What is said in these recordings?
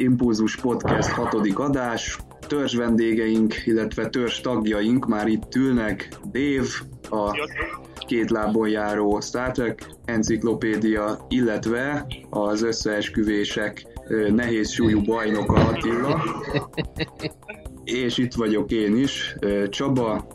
Impulzus Podcast hatodik adás. Törzs vendégeink, illetve törzs tagjaink már itt ülnek. Dave, a két lábon járó Star Trek enciklopédia, illetve az összeesküvések nehéz súlyú bajnoka Attila. És itt vagyok én is, Csaba.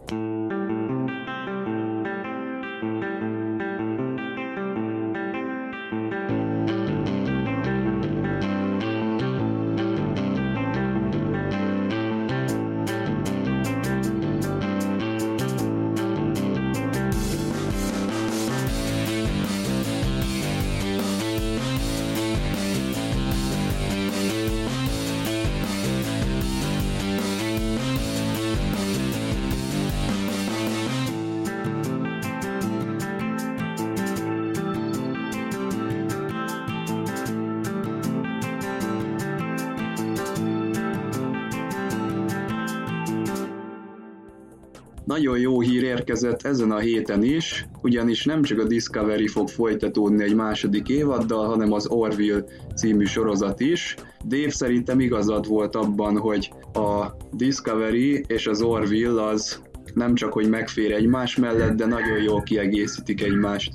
Jó hír érkezett ezen a héten is, ugyanis nem csak a Discovery fog folytatódni egy második évaddal, hanem az Orville című sorozat is. Dave szerintem igazad volt abban, hogy a Discovery és az Orville az nem csak, hogy megfér egymás mellett, de nagyon jól kiegészítik egymást.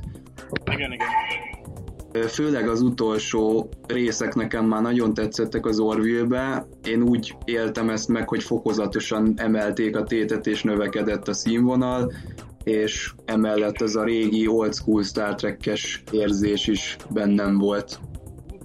Igen, igen. Főleg az utolsó részek nekem már nagyon tetszettek az Orville-be. Én úgy éltem ezt meg, hogy fokozatosan emelték a tétet és növekedett a színvonal, és emellett ez a régi old school Star Trek-es érzés is bennem volt.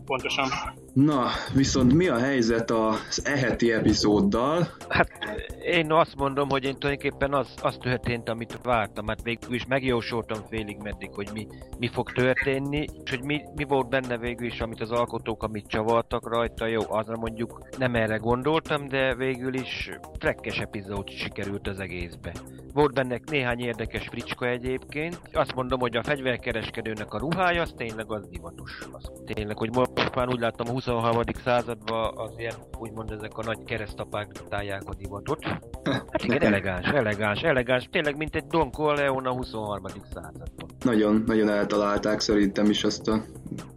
Pontosan. Na, viszont mi a helyzet az eheti epizóddal? Hát én azt mondom, hogy én tulajdonképpen az, az történt, amit vártam. Hát végül is megjósoltam félig meddig, hogy mi, mi fog történni, és hogy mi, mi volt benne végül is, amit az alkotók, amit csavartak rajta. Jó, azra mondjuk nem erre gondoltam, de végül is trekkes epizód sikerült az egészbe. Volt benne néhány érdekes fricska egyébként. Azt mondom, hogy a fegyverkereskedőnek a ruhája, az tényleg az divatos. Az tényleg, hogy most már úgy láttam a 23. században az ilyen, úgymond ezek a nagy keresztapák tálják a divatot. Hát igen, elegáns, elegáns, elegáns. Tényleg, mint egy Don Corleone a 23. században. Nagyon, nagyon eltalálták szerintem is azt a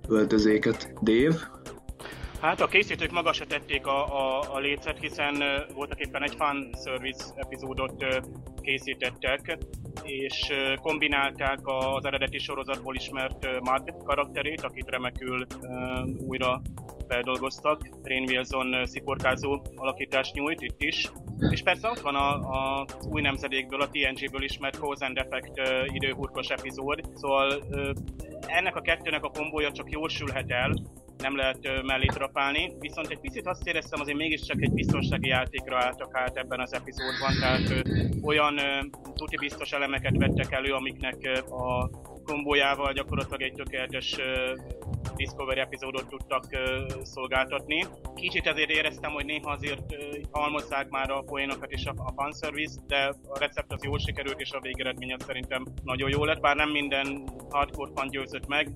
öltözéket. Dave? Hát a készítők magasra tették a, a, a lécet, hiszen voltak éppen egy fan service epizódot készítettek, és kombinálták az eredeti sorozatból ismert Mad karakterét, akit remekül újra feldolgoztak. Rain Wilson sziporkázó alakítást nyújt itt is. És persze ott van a, a új nemzedékből, a TNG-ből ismert Cause and Effect időhurkos epizód. Szóval ennek a kettőnek a kombója csak jól el, nem lehet mellé trapálni, viszont egy picit azt éreztem, azért mégiscsak egy biztonsági játékra álltak át ebben az epizódban, tehát olyan tuti biztos elemeket vettek elő, amiknek a kombójával gyakorlatilag egy tökéletes Discovery epizódot tudtak szolgáltatni. Kicsit ezért éreztem, hogy néha azért halmozzák már a poénokat és a, a fanservice, de a recept az jól sikerült, és a végeredmény az szerintem nagyon jó lett, bár nem minden hardcore fan győzött meg,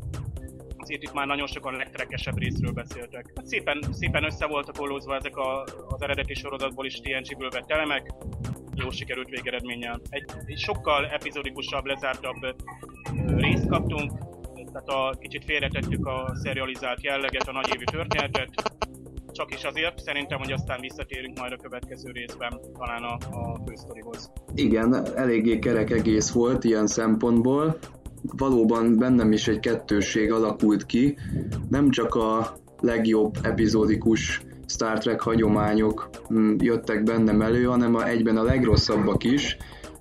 azért itt már nagyon sokan legtrekesebb részről beszéltek. Hát szépen, szépen össze voltak ollózva ezek a, az eredeti sorozatból is TNG-ből vett elemek, jó sikerült végeredménnyel. Egy, egy sokkal epizódikusabb, lezártabb részt kaptunk, tehát a, kicsit félretettük a serializált jelleget, a nagyévű történetet, csak is azért, szerintem, hogy aztán visszatérünk majd a következő részben talán a, a fősztorihoz. Igen, eléggé kerek egész volt ilyen szempontból. Valóban bennem is egy kettősség alakult ki. Nem csak a legjobb epizódikus Star Trek hagyományok mm, jöttek bennem elő, hanem a, egyben a legrosszabbak is,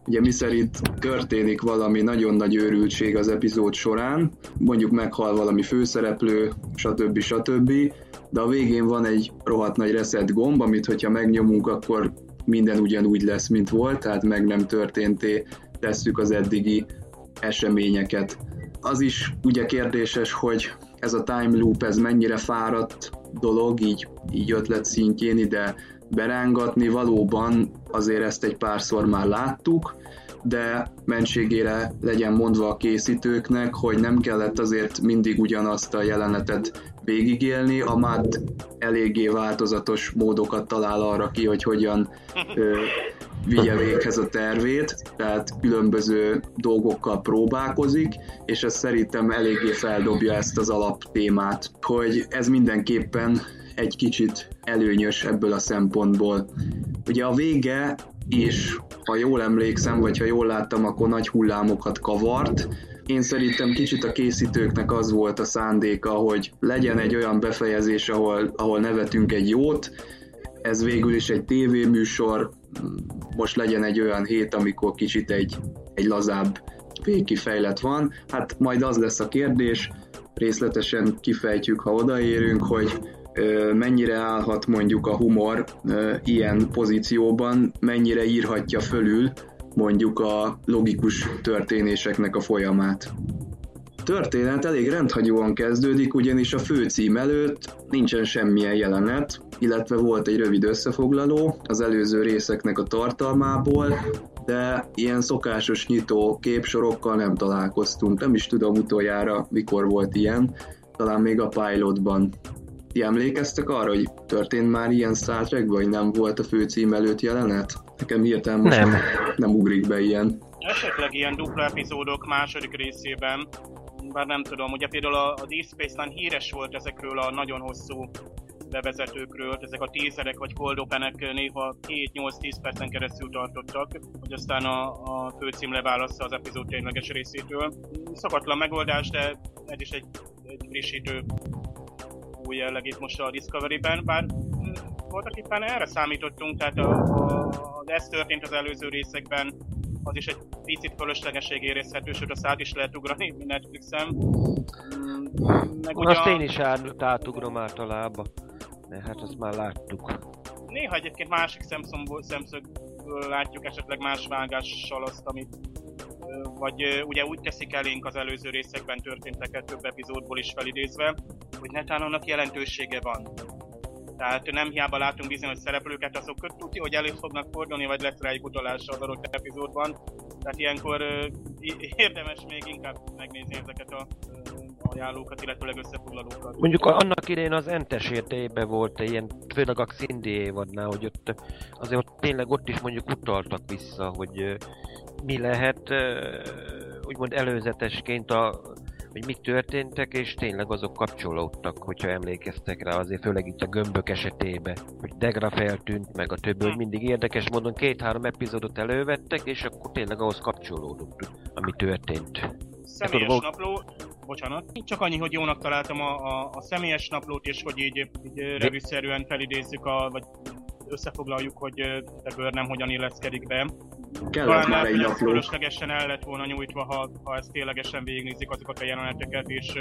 Ugye mi szerint történik valami nagyon nagy őrültség az epizód során, mondjuk meghal valami főszereplő, stb. stb. De a végén van egy rohadt nagy reset gomb, amit hogyha megnyomunk, akkor minden ugyanúgy lesz, mint volt, tehát meg nem történté tesszük az eddigi eseményeket. Az is ugye kérdéses, hogy ez a time loop, ez mennyire fáradt dolog, így, így ötlet szintjén ide berángatni, valóban azért ezt egy párszor már láttuk, de mentségére legyen mondva a készítőknek, hogy nem kellett azért mindig ugyanazt a jelenetet végigélni, a Matt eléggé változatos módokat talál arra ki, hogy hogyan ö, vigye véghez a tervét, tehát különböző dolgokkal próbálkozik, és ez szerintem eléggé feldobja ezt az alaptémát, hogy ez mindenképpen egy kicsit előnyös ebből a szempontból. Ugye a vége is, ha jól emlékszem, vagy ha jól láttam, akkor nagy hullámokat kavart, én szerintem kicsit a készítőknek az volt a szándéka, hogy legyen egy olyan befejezés, ahol, ahol nevetünk egy jót, ez végül is egy tévéműsor, most legyen egy olyan hét, amikor kicsit egy, egy lazább végkifejlet van. Hát majd az lesz a kérdés, részletesen kifejtjük, ha odaérünk, hogy mennyire állhat mondjuk a humor ilyen pozícióban, mennyire írhatja fölül mondjuk a logikus történéseknek a folyamát. A történet elég rendhagyóan kezdődik, ugyanis a főcím előtt nincsen semmilyen jelenet, illetve volt egy rövid összefoglaló az előző részeknek a tartalmából, de ilyen szokásos nyitó képsorokkal nem találkoztunk. Nem is tudom utoljára, mikor volt ilyen, talán még a pilotban. Ti emlékeztek arra, hogy történt már ilyen Star Trek, vagy nem volt a főcím előtt jelenet? Nekem hirtelen most nem. nem ugrik be ilyen. Esetleg ilyen dupla epizódok második részében, bár nem tudom, ugye például a, a Deep Space-tán híres volt ezekről a nagyon hosszú bevezetőkről, ezek a tízerek vagy cold openek néha 7-8-10 percen keresztül tartottak, hogy aztán a, a főcím leválassza az epizód tényleges részétől. Szakatlan megoldás, de ez is egy, egy frissítő új jellegét most a Discovery-ben, bár voltak éppen erre számítottunk, tehát a, a, az ez történt az előző részekben, az is egy picit fölöslegesség érezhető, sőt azt át is lehet ugrani Netflixen. Mm, meg ugye azt a... én is át, átugrom általában, de hát azt már láttuk. Néha egyébként másik szemszögből, szemszögből látjuk esetleg más vágással azt, amit vagy ugye úgy teszik elénk az előző részekben történteket több epizódból is felidézve, hogy netán annak jelentősége van. Tehát nem hiába látunk bizonyos szereplőket, azok tudja, hogy elő fognak fordulni, vagy lesz rájuk utalása az adott epizódban. Tehát ilyenkor érdemes még inkább megnézni ezeket a ajánlókat, illetőleg összefoglalókat. Mondjuk annak idején az entes értébe volt ilyen, főleg a Xindi évadnál, hogy ott azért ott tényleg ott is mondjuk utaltak vissza, hogy mi lehet úgymond előzetesként a hogy mik történtek, és tényleg azok kapcsolódtak, hogyha emlékeztek rá, azért főleg itt a gömbök esetében, hogy Degra feltűnt, meg a többi, hogy mindig érdekes módon két-három epizódot elővettek, és akkor tényleg ahhoz kapcsolódott, ami történt. Személyes volt... napló, bocsánat, csak annyi, hogy jónak találtam a, a, a személyes naplót, és hogy így, így revűszerűen felidézzük, a, vagy összefoglaljuk, hogy de nem hogyan illeszkedik be. Kellett már egy napló. Fölöslegesen el lett volna nyújtva, ha, ha ezt ténylegesen végignézik azokat a jeleneteket, és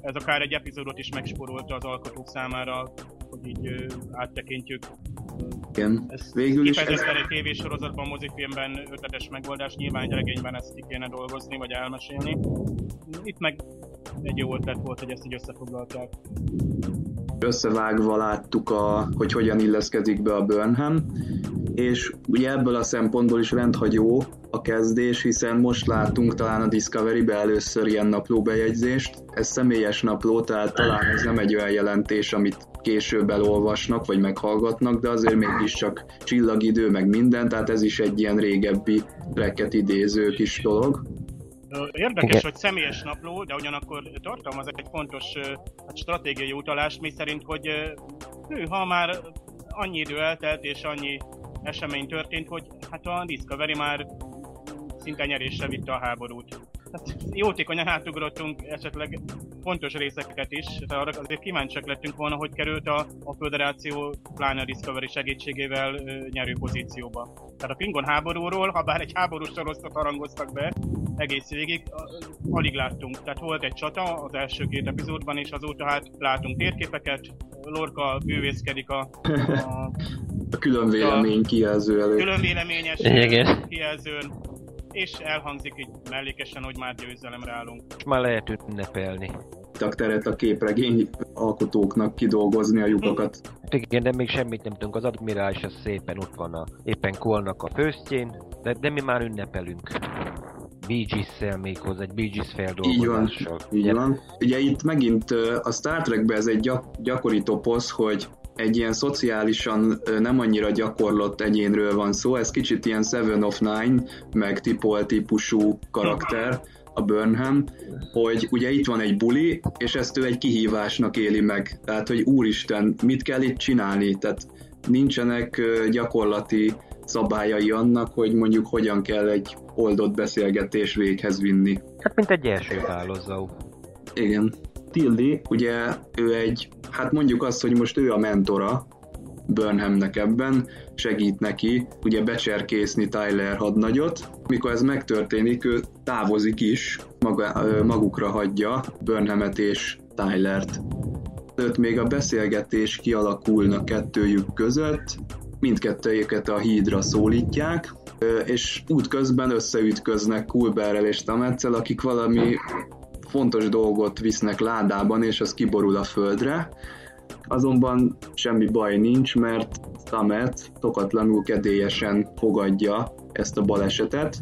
ez akár egy epizódot is megsporolta az alkotók számára, hogy így áttekintjük. Igen, ez végül is... Ez... egy tévésorozatban, mozifilmben ötletes megoldás, nyilván egy regényben ezt ki kéne dolgozni, vagy elmesélni. Itt meg egy jó ötlet volt, hogy ezt így összefoglalták összevágva láttuk, a, hogy hogyan illeszkedik be a Burnham, és ugye ebből a szempontból is rendhagyó a kezdés, hiszen most látunk talán a Discovery-be először ilyen naplóbejegyzést. Ez személyes napló, tehát talán ez nem egy olyan jelentés, amit később elolvasnak, vagy meghallgatnak, de azért mégiscsak csillagidő, meg minden, tehát ez is egy ilyen régebbi reket idéző kis dolog. Érdekes, Igen. hogy személyes napló, de ugyanakkor tartalmaz egy fontos hát stratégiai utalást, mi szerint, hogy ő, ha már annyi idő eltelt és annyi esemény történt, hogy hát a Discovery már szinte nyerésre vitte a háborút. Jótékonyan átugrottunk esetleg fontos részeket is, de arra azért kíváncsiak lettünk volna, hogy került a, a Föderáció pláne a Discovery segítségével ö, nyerő pozícióba. Tehát a Klingon háborúról, ha bár egy háborús sorosztot harangoztak be, egész végig alig láttunk. Tehát volt egy csata az első két epizódban, és azóta hát látunk térképeket, Lorca bűvészkedik a, a a külön vélemény kijelző előtt. Külön véleményes kijelzőn, és elhangzik így mellékesen, hogy már győzelemre állunk. És már lehet ünnepelni. teret a képregény alkotóknak kidolgozni a lyukokat. Hát igen, de még semmit nem tudunk. Az admirális az szépen ott van a, éppen kolnak a főztjén, de, de mi már ünnepelünk. Bee Gees-szel méghozzá, egy Bee Gees Így van, így van. Ugye itt megint a Star Trekben ez egy gyak- gyakori toposz, hogy egy ilyen szociálisan nem annyira gyakorlott egyénről van szó, ez kicsit ilyen Seven of Nine, meg Tipol típusú karakter, a Burnham, hogy ugye itt van egy buli, és ezt ő egy kihívásnak éli meg. Tehát, hogy úristen, mit kell itt csinálni? Tehát nincsenek gyakorlati szabályai annak, hogy mondjuk hogyan kell egy oldott beszélgetés véghez vinni. Hát mint egy első válaszó. Igen. Tilly, ugye ő egy, hát mondjuk azt, hogy most ő a mentora Burnhamnek ebben, segít neki ugye becserkészni Tyler hadnagyot. Mikor ez megtörténik, ő távozik is, maga, magukra hagyja Burnhamet és Tylert. Előtt még a beszélgetés kialakulna kettőjük között, mindkettőjüket a hídra szólítják, és útközben összeütköznek Kulberrel és Tametszel, akik valami fontos dolgot visznek ládában, és az kiborul a földre. Azonban semmi baj nincs, mert Tamet tokatlanul kedélyesen fogadja ezt a balesetet.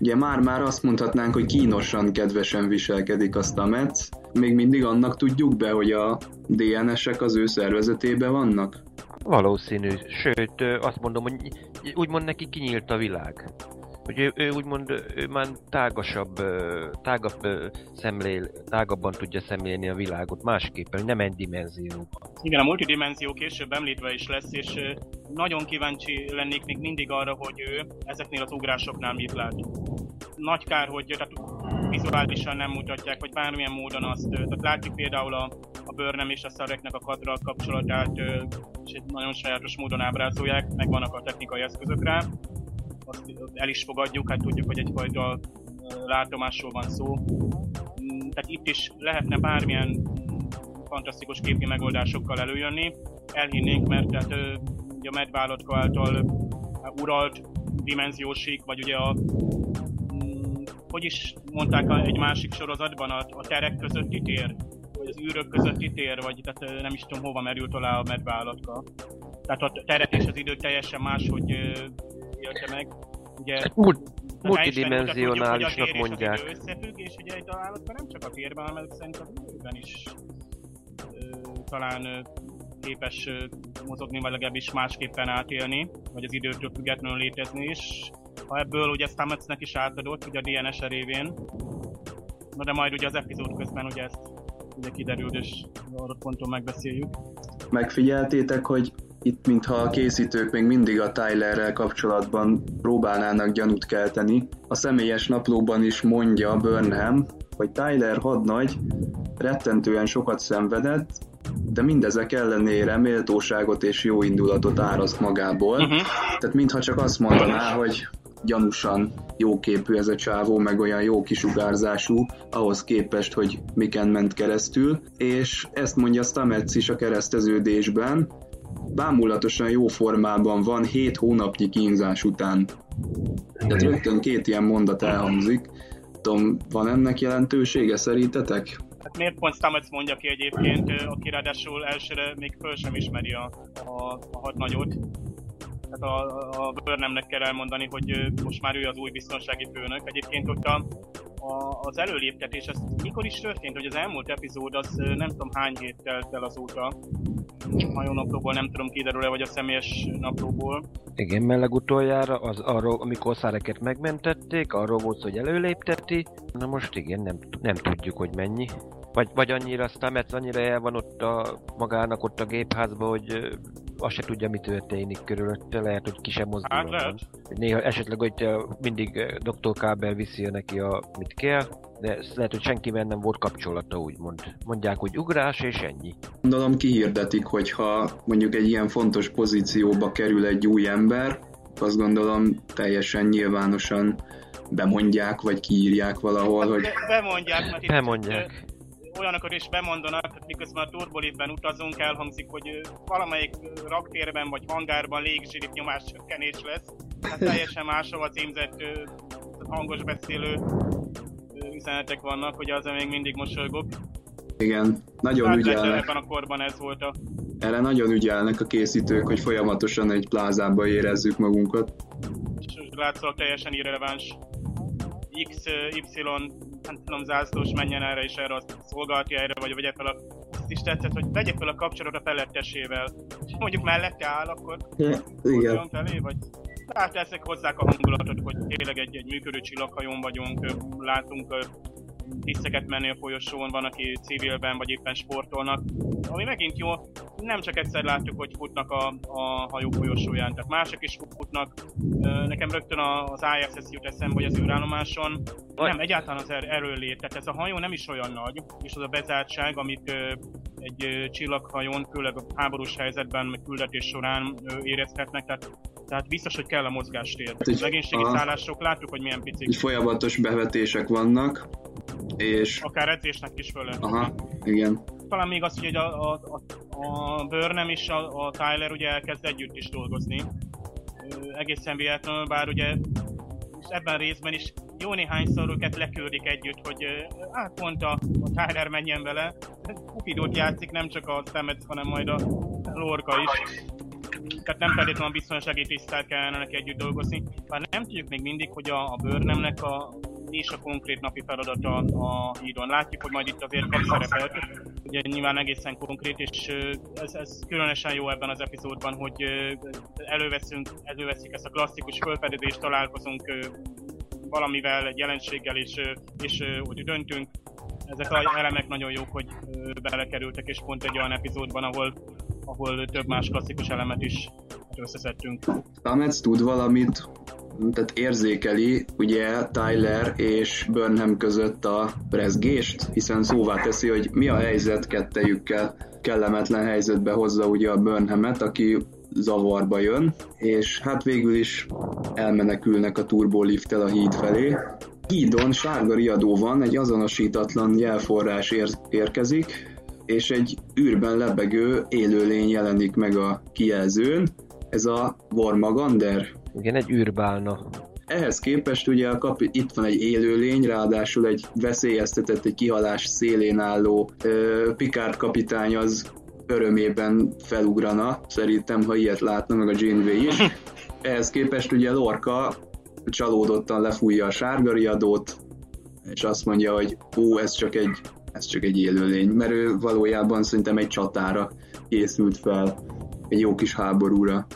Ugye már-már azt mondhatnánk, hogy kínosan, kedvesen viselkedik a Stamets. Még mindig annak tudjuk be, hogy a DNS-ek az ő szervezetében vannak? Valószínű, sőt azt mondom, hogy úgymond neki kinyílt a világ. Hogy ő, ő úgymond ő már tágasabb, tágabb szemlél, tágabban tudja szemlélni a világot másképpen, nem egy dimenzió. Igen, a multidimenzió később említve is lesz, és nagyon kíváncsi lennék még mindig arra, hogy ő ezeknél az ugrásoknál mit lát. Nagy kár, hogy tehát vizuálisan nem mutatják, vagy bármilyen módon azt. Tehát látjuk például a, a Burnham és a Szareknek a kadral kapcsolatát, és egy nagyon sajátos módon ábrázolják, meg vannak a technikai eszközök rá azt el is fogadjuk, hát tudjuk, hogy egyfajta látomásról van szó. Mm, tehát itt is lehetne bármilyen fantasztikus képi megoldásokkal előjönni. Elhinnénk, mert tehát ugye a medvállatka által uralt dimenziósik, vagy ugye a mm, hogy is mondták egy másik sorozatban, a, a terek közötti tér, vagy az űrök közötti tér, vagy tehát nem is tudom hova merült alá a medvállatka. Tehát a teret és az időt teljesen máshogy élte meg. Ugye, hát Mult, multidimensionálisnak mondják. Az összefügg, és ugye egy állatban nem csak a térben, hanem szerintem a időben is ö, talán ö, képes ö, mozogni, vagy legalábbis másképpen átélni, vagy az időtől függetlenül létezni is. Ha ebből ugye Stametsnek is átadott, ugye a DNS révén, Na de majd ugye az epizód közben ugye ezt ugye kiderült, és arra ponton megbeszéljük. Megfigyeltétek, hogy itt mintha a készítők még mindig a Tylerrel kapcsolatban próbálnának gyanút kelteni. A személyes naplóban is mondja Burnham, hogy Tyler hadnagy rettentően sokat szenvedett, de mindezek ellenére méltóságot és jó indulatot áraszt magából. Uh-huh. Tehát mintha csak azt mondaná, hogy gyanúsan jóképű ez a csávó, meg olyan jó kisugárzású, ahhoz képest, hogy miken ment keresztül, és ezt mondja Stamets is a kereszteződésben, bámulatosan jó formában van 7 hónapnyi kínzás után. Tehát rögtön két ilyen mondat elhangzik. Tudom, van ennek jelentősége szerintetek? Hát miért pont Stamets mondja ki egyébként, aki ráadásul elsőre még föl sem ismeri a, a, a hadnagyot. Tehát a, a Burnhamnek kell elmondani, hogy most már ő az új biztonsági főnök. Egyébként ott a, a, az előléptetés, az mikor is történt, hogy az elmúlt epizód, az nem tudom hány hét telt el azóta, naplóból nem tudom kiderül-e, vagy a személyes naplóból. Igen, mert legutoljára, az arról, amikor száreket megmentették, arról volt, hogy előlépteti. Na most igen, nem, nem tudjuk, hogy mennyi. Vagy, vagy annyira Stamets annyira el van ott a, magának ott a gépházban, hogy azt se tudja, mi történik körülötte, lehet, hogy ki sem mozdul. Hát lehet. Néha esetleg, hogy mindig Dr. Kábel viszi neki a mit kell, de lehet, hogy senkivel nem volt kapcsolata, úgymond. Mondják, hogy ugrás, és ennyi. Gondolom kihirdetik, hogyha mondjuk egy ilyen fontos pozícióba kerül egy új ember, azt gondolom teljesen nyilvánosan bemondják, vagy kiírják valahol, hogy... Bemondják, mert itt bemondják. Olyanokat is bemondanak, miközben a turbolitben utazunk, elhangzik, hogy valamelyik raktérben vagy hangárban légzsirit nyomáscsökkenés lesz. Hát teljesen máshova címzett hangos beszélő üzenetek vannak, hogy az még mindig mosolygok. Igen, nagyon hát ügyelnek. Ebben a korban ez volt a... Erre nagyon ügyelnek a készítők, hogy folyamatosan egy plázába érezzük magunkat. És látszólag teljesen irreleváns X, Y, nem tudom, zászlós menjen erre és erre a szolgálati erre, vagy vegye fel a azt is tetszett, hogy vegye fel a kapcsolatot a felettesével. És mondjuk mellette áll, akkor Igen. felé, vagy tehát ezek hozzák a hangulatot, hogy tényleg egy, egy működő csillaghajón vagyunk, látunk tiszteket menni a folyosón, van, aki civilben vagy éppen sportolnak. Ami megint jó, nem csak egyszer látjuk, hogy futnak a, a hajó folyosóján, tehát mások is futnak. Nekem rögtön az ISS jut eszembe, vagy az űrállomáson. Nem, egyáltalán az er- erőlét. Tehát ez a hajó nem is olyan nagy, és az a bezártság, amit egy csillaghajón, főleg a háborús helyzetben, meg küldetés során érezhetnek, tehát tehát biztos, hogy kell a mozgástér. Hát, a legénységi szállások látjuk, hogy milyen picik. Folyamatos bevetések vannak, és... Akár edzésnek is föl Aha, igen. Talán még az, hogy a, a, a, a Burnham és a, a Tyler ugye elkezd együtt is dolgozni. Egészen véletlenül, bár ugye ebben részben is jó néhányszor őket leküldik együtt, hogy hát pont a, a Tyler menjen vele. Kupidót játszik, nem csak a Stamets, hanem majd a Lorca is tehát nem feltétlenül biztonsági tisztel kellene neki együtt dolgozni. Bár nem tudjuk még mindig, hogy a, a bőrnemnek a és a konkrét napi feladata a hídon. Látjuk, hogy majd itt azért kap szerepet, ugye nyilván egészen konkrét, és ez, ez különösen jó ebben az epizódban, hogy előveszünk, előveszik ezt a klasszikus fölfedezést, találkozunk valamivel, egy jelenséggel, és, és úgy döntünk. Ezek a elemek nagyon jók, hogy belekerültek, és pont egy olyan epizódban, ahol ahol több más klasszikus elemet is összeszedtünk. Tamets tud valamit, tehát érzékeli ugye Tyler és Burnham között a rezgést, hiszen szóvá teszi, hogy mi a helyzet kettejükkel, kellemetlen helyzetbe hozza ugye a Burnhamet, aki zavarba jön, és hát végül is elmenekülnek a turbolifttel a híd felé. Hídon sárga riadó van, egy azonosítatlan jelforrás ér- érkezik, és egy űrben lebegő élőlény jelenik meg a kijelzőn, ez a Vormagander. Igen, egy űrbálna. Ehhez képest ugye a kapi- itt van egy élőlény, ráadásul egy veszélyeztetett, egy kihalás szélén álló ö, Picard kapitány az örömében felugrana, szerintem, ha ilyet látna, meg a Janeway is. Ehhez képest ugye Lorca csalódottan lefújja a sárgariadót, és azt mondja, hogy ó, ez csak egy ez csak egy élőlény, mert ő valójában szerintem egy csatára készült fel, egy jó kis háborúra.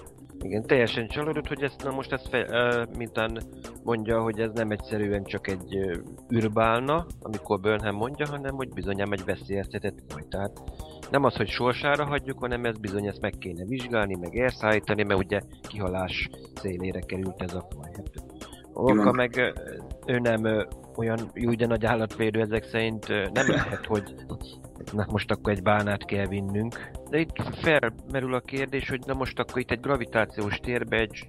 Igen, teljesen csalódott, hogy ezt na most ezt fe, uh, mintán mondja, hogy ez nem egyszerűen csak egy uh, űrbálna, amikor Burnham mondja, hanem hogy bizonyám egy veszélyeztetett faj. Tehát nem az, hogy sorsára hagyjuk, hanem ez bizony ezt meg kéne vizsgálni, meg elszállítani, mert ugye kihalás szélére került ez a faj. Hát, Orka meg ő nem olyan jó, de nagy állatvédő ezek szerint nem lehet, hogy na most akkor egy bánát kell vinnünk. De itt felmerül a kérdés, hogy na most akkor itt egy gravitációs térbe egy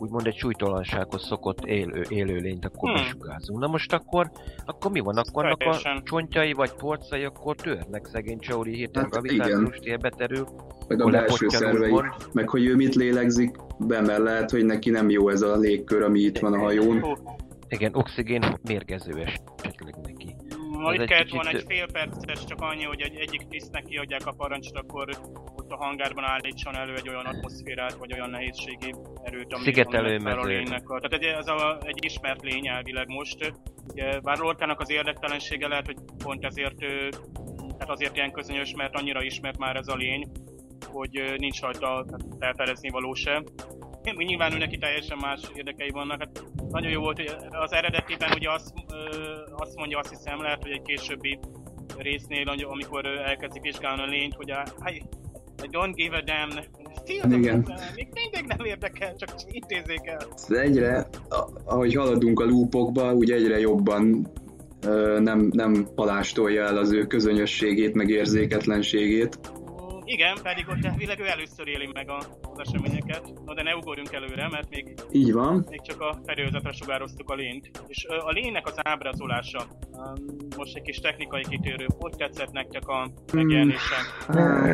úgymond egy súlytalansághoz szokott élő, élőlényt akkor hmm. besugázunk. Na most akkor, akkor mi van? Akkor annak a csontjai vagy porcai akkor törnek szegény Csauri hirtelen hát gravitációs térbe terül. Meg a belső szervei, meg hogy ő mit lélegzik be, mert lehet, hogy neki nem jó ez a légkör, ami itt van a hajón. Igen, oxigén mérgező esetleg neki. Itt kellett volna egy fél perces, csak annyi, hogy egy, egyik tisztnek kiadják a parancsot, akkor ott a hangárban állítson elő egy olyan atmoszférát, vagy olyan nehézségi erőt, ami Szigetelő a lénynek. Tehát egy, ez a, egy ismert lény elvileg most. Ugye, bár Lorkának az érdektelensége lehet, hogy pont ezért, tehát azért ilyen közönyös, mert annyira ismert már ez a lény, hogy nincs rajta felfedezni való se. Nyilván ő neki teljesen más érdekei vannak. Hát nagyon jó volt, hogy az eredetiben ugye azt, azt mondja, azt hiszem, lehet, hogy egy későbbi résznél, amikor elkezdik vizsgálni a lényt, hogy a, I, I don't give a damn, Still Igen. Még mindig nem érdekel, csak intézzék el. Egyre, ahogy haladunk a lúpokba, úgy egyre jobban nem, nem palástolja el az ő közönösségét, meg érzéketlenségét. Igen, pedig ott elvileg ő először éli meg a, az eseményeket. Na de ne ugorjunk előre, mert még, Így van. még csak a fedőzetre sugároztuk a lényt. És a lénynek az ábrázolása, most egy kis technikai kitérő, hogy tetszett nektek a megjelenése? Hmm.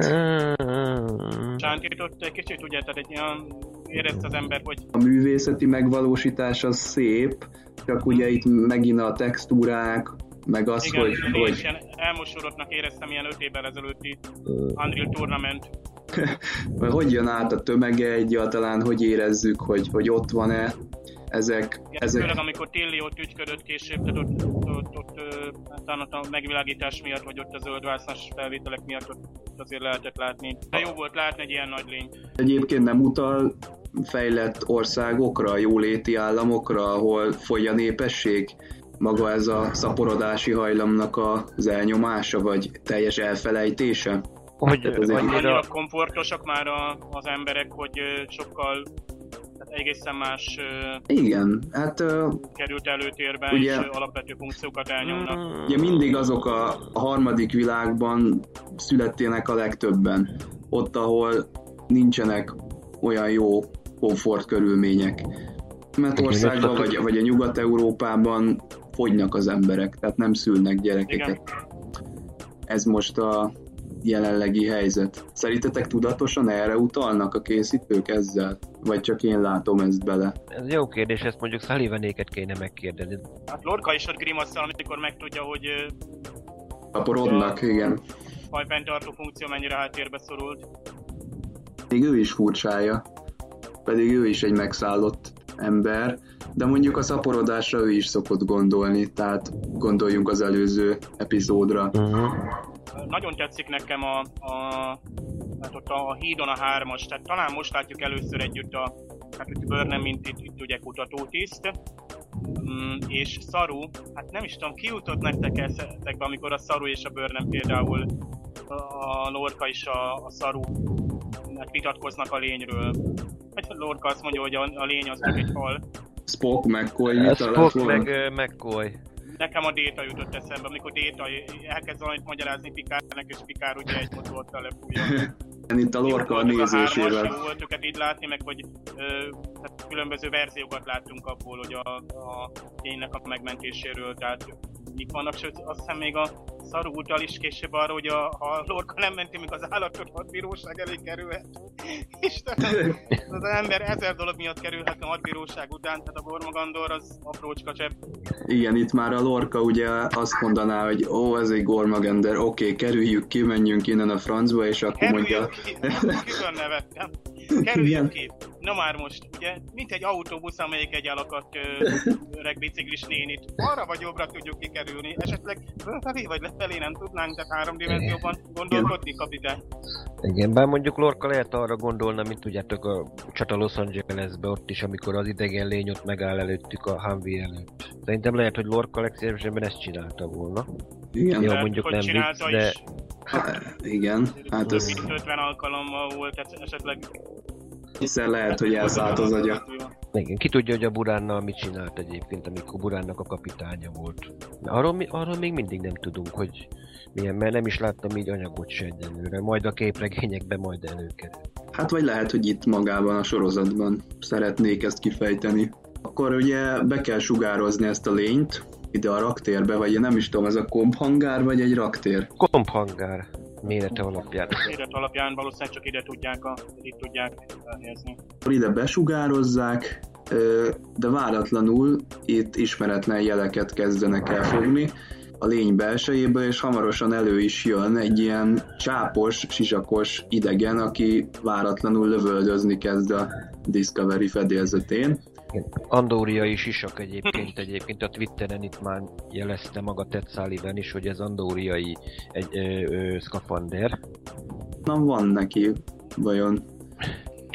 Csántit ott egy kicsit ugye, tehát egy olyan érezte az ember, hogy... A művészeti megvalósítás az szép, csak ugye itt megint a textúrák, meg az, Igen, hogy... Én hogy... ilyen elmosodottnak éreztem ilyen 5 évvel ezelőtti Unreal Tournament. hogy jön át a tömege egyáltalán, hogy érezzük, hogy, hogy ott van-e. ezek... Igen, ezek... Főleg amikor Tilly ott ügyködött később, tehát ott, ott, ott, ott, a megvilágítás miatt, vagy ott a zöldvásznas felvételek miatt ott azért lehetett látni. De jó volt látni egy ilyen nagy lény. Egyébként nem utal fejlett országokra, jóléti államokra, ahol fogy a népesség? Maga ez a szaporodási hajlamnak az elnyomása, vagy teljes elfelejtése? Hogy annyira... annyira komfortosak már a, az emberek, hogy sokkal tehát egészen más Igen, hát került előtérbe, ugye, és alapvető funkciókat elnyomnak. Ugye mindig azok a, a harmadik világban születtének a legtöbben. Ott, ahol nincsenek olyan jó komfort körülmények. Németországban vagy, vagy a Nyugat-Európában fogynak az emberek, tehát nem szülnek gyerekeket. Igen. Ez most a jelenlegi helyzet. Szerintetek tudatosan erre utalnak a készítők ezzel? Vagy csak én látom ezt bele? Ez jó kérdés, ezt mondjuk Sullivanéket kéne megkérdezni. Hát Lorca is ott grimasszal, amikor megtudja, hogy... Szaporodnak, igen. Fajfenntartó funkció mennyire háttérbe szorult. Még ő is furcsája. Pedig ő is egy megszállott ember, de mondjuk a szaporodásra ő is szokott gondolni, tehát gondoljunk az előző epizódra. Uh-huh nagyon tetszik nekem a, a hát ott a, a hídon a hármas, tehát talán most látjuk először együtt a, hát itt Burnham, mint itt, itt ugye kutatótiszt, mm, és Szaru, hát nem is tudom, ki jutott nektek ezekbe, amikor a Szaru és a Burnham például a Lorca és a, a Szaru vitatkoznak a lényről. Hát Lorca azt mondja, hogy a, a lény az csak egy hal. Spock, McCoy, mit Spock, meg uh, McCoy. Nekem a Déta jutott eszembe, amikor Déta elkezd valamit magyarázni Pikárnak, és Pikár ugye egy motortal lepújja. Itt a Lorca a nézésével. Jó volt őket így látni, meg hogy ö, hát különböző verziókat láttunk abból, hogy a, a ténynek a megmentéséről, tehát mik vannak, sőt azt hiszem még a Szaru utal is később arra, hogy a, a Lorca nem menti még az állatot, hadbíróság elé kerülhet. Istenem, az ember ezer dolog miatt kerülhetne a hadbíróság után, tehát a Gormagandor az aprócska csepp. Igen, itt már a Lorca ugye azt mondaná, hogy ó, ez egy Gormagander, oké, okay, kerüljük ki, menjünk innen a francba, és akkor kerüljük mondja... Ki, külön nevettem. Kerüljük ki. Na már most, ugye, mint egy autóbusz, amelyik egy elakadt öreg biciklis nénit. Arra vagy jobbra tudjuk kikerülni. Esetleg fölfelé vagy lefelé nem tudnánk, de három dimenzióban gondolkodni, kapitány. Igen, bár mondjuk Lorca lehet arra gondolna, mint tudjátok a csata Los Angelesbe ott is, amikor az idegen lény ott megáll előttük a Humvee előtt. Szerintem lehet, hogy Lorca legszívesebben ezt csinálta volna. Igen. Jó, mondjuk nem vicc, de... Hát, igen, hát ez... 50 alkalommal volt, tehát esetleg hiszen lehet, hogy elszállt az agya. Igen, ki tudja, hogy a Buránnal mit csinált egyébként, amikor Buránnak a kapitánya volt. De arról, arról még mindig nem tudunk, hogy milyen, mert nem is láttam így anyagot se egyenlőre. Majd a képregényekben majd előkerül. Hát vagy lehet, hogy itt magában a sorozatban szeretnék ezt kifejteni. Akkor ugye be kell sugározni ezt a lényt ide a raktérbe, vagy én nem is tudom, ez a komphangár, vagy egy raktér? Komphangár mérete alapján. Méret alapján valószínűleg csak ide tudják, a, itt tudják elhelyezni. Ide besugározzák, de váratlanul itt ismeretlen jeleket kezdenek elfogni a lény belsejéből, és hamarosan elő is jön egy ilyen csápos, sisakos idegen, aki váratlanul lövöldözni kezd a Discovery fedélzetén. Andóriai sisak egyébként, egyébként a Twitteren itt már jelezte maga Ted Sullivan is, hogy ez andóriai egy ö, ö, szkafander. Nem van neki, vajon?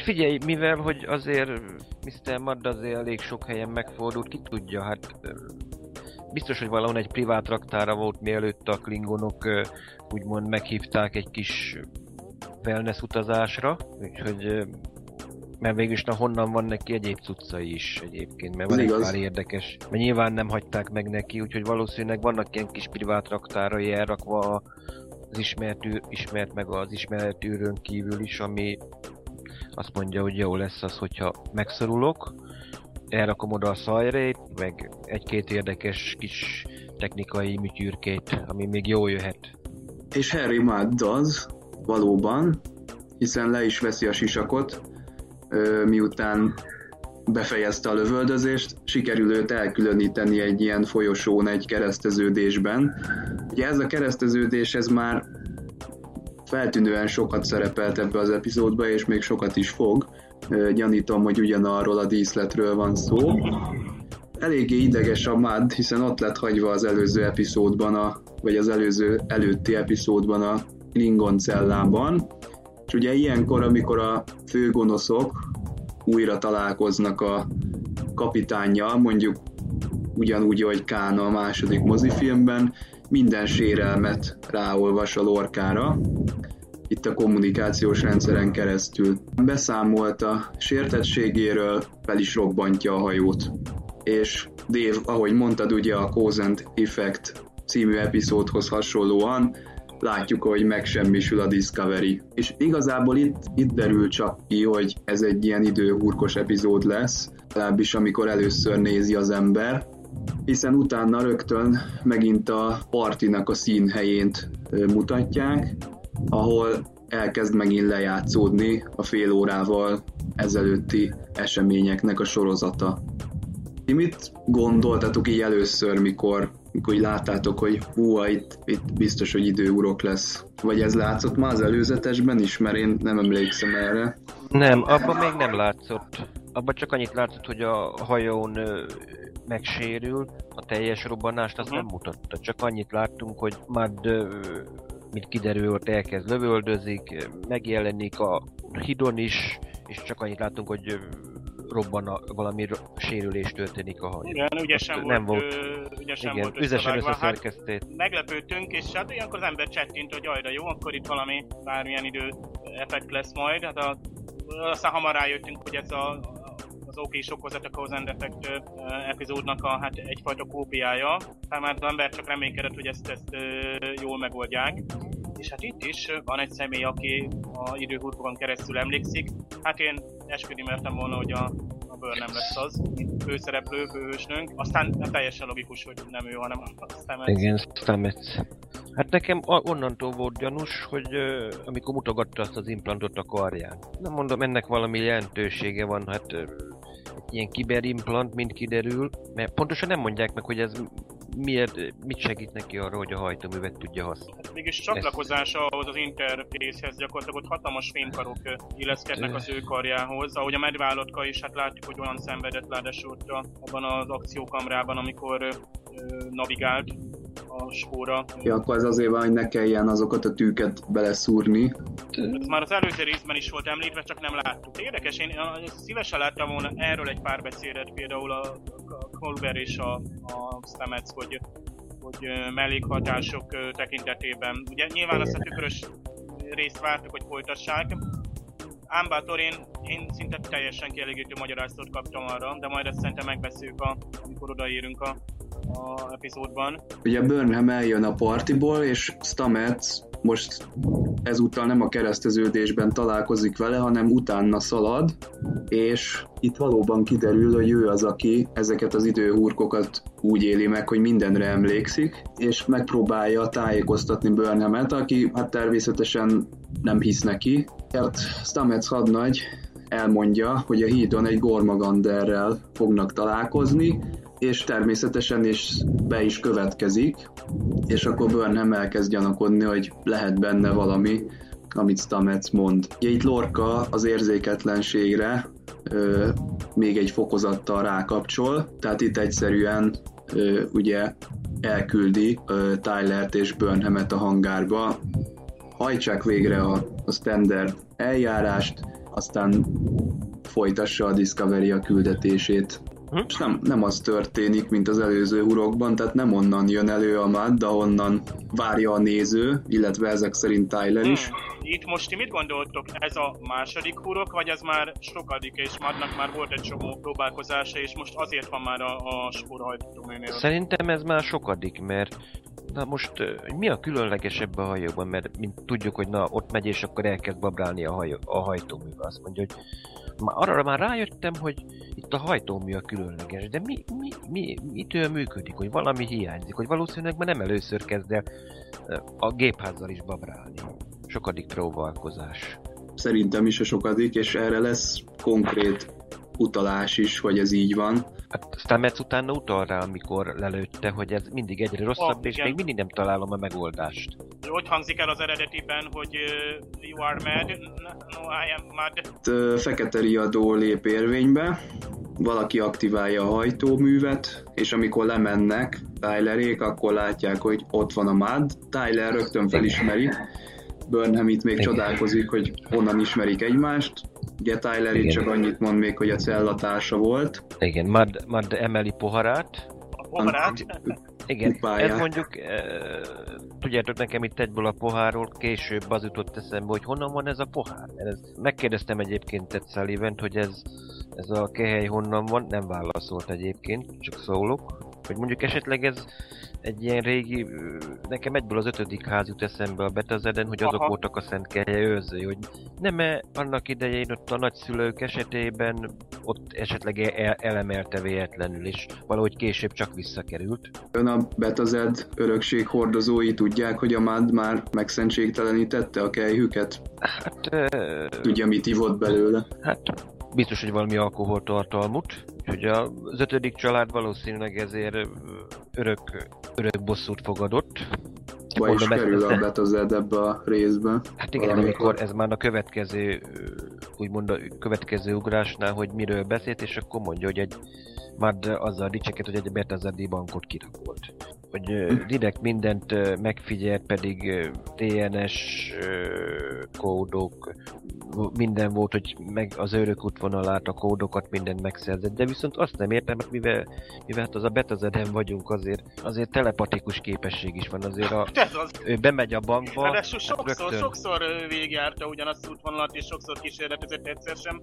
Figyelj, mivel hogy azért Mr. Madd azért elég sok helyen megfordult, ki tudja, hát biztos, hogy valahol egy privát raktára volt, mielőtt a klingonok úgymond meghívták egy kis wellness utazásra, úgyhogy mert végülis na honnan van neki egyéb cuccai is egyébként, mert van egy pár érdekes. Mert nyilván nem hagyták meg neki, úgyhogy valószínűleg vannak ilyen kis privát raktárai elrakva az ismert, ismert meg az ismert űrön kívül is, ami azt mondja, hogy jó lesz az, hogyha megszorulok, elrakom oda a szajrét, meg egy-két érdekes kis technikai műtyürkét, ami még jó jöhet. És Harry Mudd az, valóban, hiszen le is veszi a sisakot, miután befejezte a lövöldözést, sikerül őt elkülöníteni egy ilyen folyosón, egy kereszteződésben. Ugye ez a kereszteződés, ez már feltűnően sokat szerepelt ebbe az epizódba, és még sokat is fog. Gyanítom, hogy ugyanarról a díszletről van szó. Eléggé ideges a Mad, hiszen ott lett hagyva az előző epizódban, a, vagy az előző előtti epizódban a Klingon cellában. És ugye ilyenkor, amikor a főgonoszok újra találkoznak a kapitánja, mondjuk ugyanúgy, hogy Kána a második mozifilmben, minden sérelmet ráolvas a lorkára, itt a kommunikációs rendszeren keresztül. Beszámolt a sértettségéről, fel is robbantja a hajót. És Dave, ahogy mondtad, ugye a Cause Effect című epizódhoz hasonlóan, látjuk, hogy megsemmisül a Discovery. És igazából itt, itt derül csak ki, hogy ez egy ilyen időhurkos epizód lesz, legalábbis amikor először nézi az ember, hiszen utána rögtön megint a partinak a színhelyént mutatják, ahol elkezd megint lejátszódni a fél órával ezelőtti eseményeknek a sorozata. Ti mit gondoltatok így először, mikor, mikor így láttátok, hogy hú, itt, itt biztos, hogy időurok lesz? Vagy ez látszott már az előzetesben is, mert én nem emlékszem erre. Nem, abban még nem látszott. Abban csak annyit látszott, hogy a hajón megsérül, a teljes robbanást azt uh-huh. nem mutatta. Csak annyit láttunk, hogy Mad, mint kiderült, elkezd lövöldözik, megjelenik a hidon is, és csak annyit láttunk, hogy robban a, valami sérülés történik a hajón. Igen, ügyesen nem volt, volt ügyesen igen, volt ügyesen összeszerkesztét. Hát meglepődtünk, és hát ilyenkor az ember csettint, hogy ajra jó, akkor itt valami bármilyen idő effekt lesz majd. Hát a, aztán hamar rájöttünk, hogy ez a, az OK okozat a Cause and Effect epizódnak a, hát egyfajta kópiája. Tehát már az ember csak reménykedett, hogy ezt, ezt jól megoldják. És hát itt is van egy személy, aki a időhurkokon keresztül emlékszik. Hát én esküdni mertem volna, hogy a, a bőr nem lesz az, mint főszereplő, főhősnőnk. Aztán nem teljesen logikus, hogy nem ő, hanem a Stamets. Igen, Stamets. Hát nekem onnantól volt gyanús, hogy uh, amikor mutogatta azt az implantot a karján. Nem mondom, ennek valami jelentősége van, hát uh, ilyen kiberimplant, mint kiderül, mert pontosan nem mondják meg, hogy ez miért, mit segít neki arra, hogy a hajtóművet tudja használni. Hát mégis csatlakozása ahhoz az interfészhez gyakorlatilag ott hatalmas fémkarok illeszkednek az ő karjához, ahogy a medvállatka is, hát látjuk, hogy olyan szenvedett ráadásul abban az akciókamrában, amikor navigált a spóra. Ja, akkor ez azért van, hogy ne kelljen azokat a tűket beleszúrni. Ez már az előző részben is volt említve, csak nem láttuk. Érdekes, én szívesen láttam volna erről egy pár beszédet, például a, a Colbert és a, a Stamets, hogy, hogy mellékhatások tekintetében. Ugye nyilván azt a tükrös részt vártuk, hogy folytassák, Ám bátor, én, én szinte teljesen kielégítő magyarázatot kaptam arra, de majd ezt szerintem megbeszéljük, a, amikor odaérünk a, a epizódban. Ugye Burnham eljön a partiból, és Stamets most ezúttal nem a kereszteződésben találkozik vele, hanem utána szalad, és itt valóban kiderül, hogy ő az, aki ezeket az időhurkokat úgy éli meg, hogy mindenre emlékszik, és megpróbálja tájékoztatni Burnhamet, aki hát természetesen nem hisz neki, mert Stamets hadnagy elmondja, hogy a hídon egy Gormaganderrel fognak találkozni, és természetesen is be is következik, és akkor Burnham elkezd gyanakodni, hogy lehet benne valami, amit Stamets mond. Ugye itt Lorca az érzéketlenségre ö, még egy fokozattal rákapcsol, tehát itt egyszerűen ö, ugye elküldi ö, Tylert és Burnhamet a hangárba, hajtsák végre a, a standard eljárást, aztán folytassa a Discovery a küldetését. Hm? És nem, nem az történik, mint az előző urokban, tehát nem onnan jön elő a Mad, de onnan várja a néző, illetve ezek szerint Tyler is. Hm. Itt most ti mit gondoltok? Ez a második hurok, vagy ez már sokadik, és Madnak már volt egy csomó próbálkozása, és most azért van már a, a spórhajtóműnél? Szerintem ez már sokadik, mert Na most mi a különlegesebb a hajóban? Mert mint tudjuk, hogy na ott megy és akkor elkezd babrálni a, hajó, a hajtóművel. Azt mondja, hogy arra már rájöttem, hogy itt a hajtómű a különleges, de mi, mi, mi, mitől működik, hogy valami hiányzik, hogy valószínűleg már nem először kezd el a gépházzal is babrálni. Sokadik próbálkozás. Szerintem is a sokadik, és erre lesz konkrét utalás is, hogy ez így van Hát Stamets utána utal rá, amikor lelőtte, hogy ez mindig egyre rosszabb, Oh, és igen. még mindig nem találom a megoldást. Hogy hangzik el az eredetiben, hogy uh, you are mad? No, I am mad. Fekete riadó lép érvénybe, valaki aktiválja a hajtóművet, és amikor lemennek Tylerék, akkor látják, hogy ott van a MAD. Tyler rögtön felismeri, Burnham itt még Igen. csodálkozik, hogy honnan ismerik egymást. Ugye Tyler itt csak annyit mond még, hogy a cellatársa volt. Igen, Mad, Mad emeli poharát, A poharát. Igen, Kupáját. ez mondjuk, e, tudjátok nekem itt egyből a pohárról később az jutott eszembe, hogy honnan van ez a pohár. Ez, megkérdeztem egyébként Ted sullivan hogy ez, ez a kehely honnan van, nem válaszolt egyébként, csak szólok. Hogy mondjuk esetleg ez egy ilyen régi, nekem egyből az ötödik ház jut eszembe a Betazeden, hogy azok Aha. voltak a szent kelye őrzői, hogy nem -e annak idején ott a nagyszülők esetében ott esetleg el- elemelte véletlenül, és valahogy később csak visszakerült. Ön a Betazed örökség hordozói tudják, hogy a MAD már megszentségtelenítette a kejhüket? Hát, ö, Tudja, mit ivott belőle? hát biztos, hogy valami alkoholtartalmut. Úgyhogy az ötödik család valószínűleg ezért örök, örök bosszút fogadott. Ba is kerül a Betazed ebbe a részbe. Hát igen, valamikor. amikor ez már a következő, úgymond a következő ugrásnál, hogy miről beszélt, és akkor mondja, hogy egy már azzal dicseket, hogy egy Betazedi bankot kirakolt. Hogy direkt mindent megfigyelt, pedig DNS kódok, minden volt, hogy meg az őrök útvonalát, a kódokat, mindent megszerzett, de viszont azt nem értem, mert mivel, mivel hát az a Betazeden vagyunk, azért, azért telepatikus képesség is van, azért a, Hát az. ő bemegy a bankba, hát sokszor, rögtön- sokszor végigjárta ugyanazt az útvonalat, és sokszor kísérletezett, egyszer sem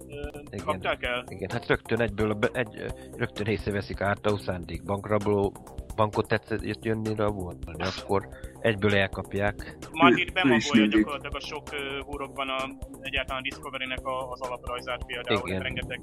Igen. kapták el. Igen, hát rögtön egyből, a egy, rögtön észreveszik ártó szándék. Bankrabló, bankot tetszett jönni rá volt, akkor egyből elkapják. Is bemagolja gyakorlatilag a sok húrokban a, egyáltalán a Discovery-nek a, az alaprajzát például, Igen. hogy rengeteg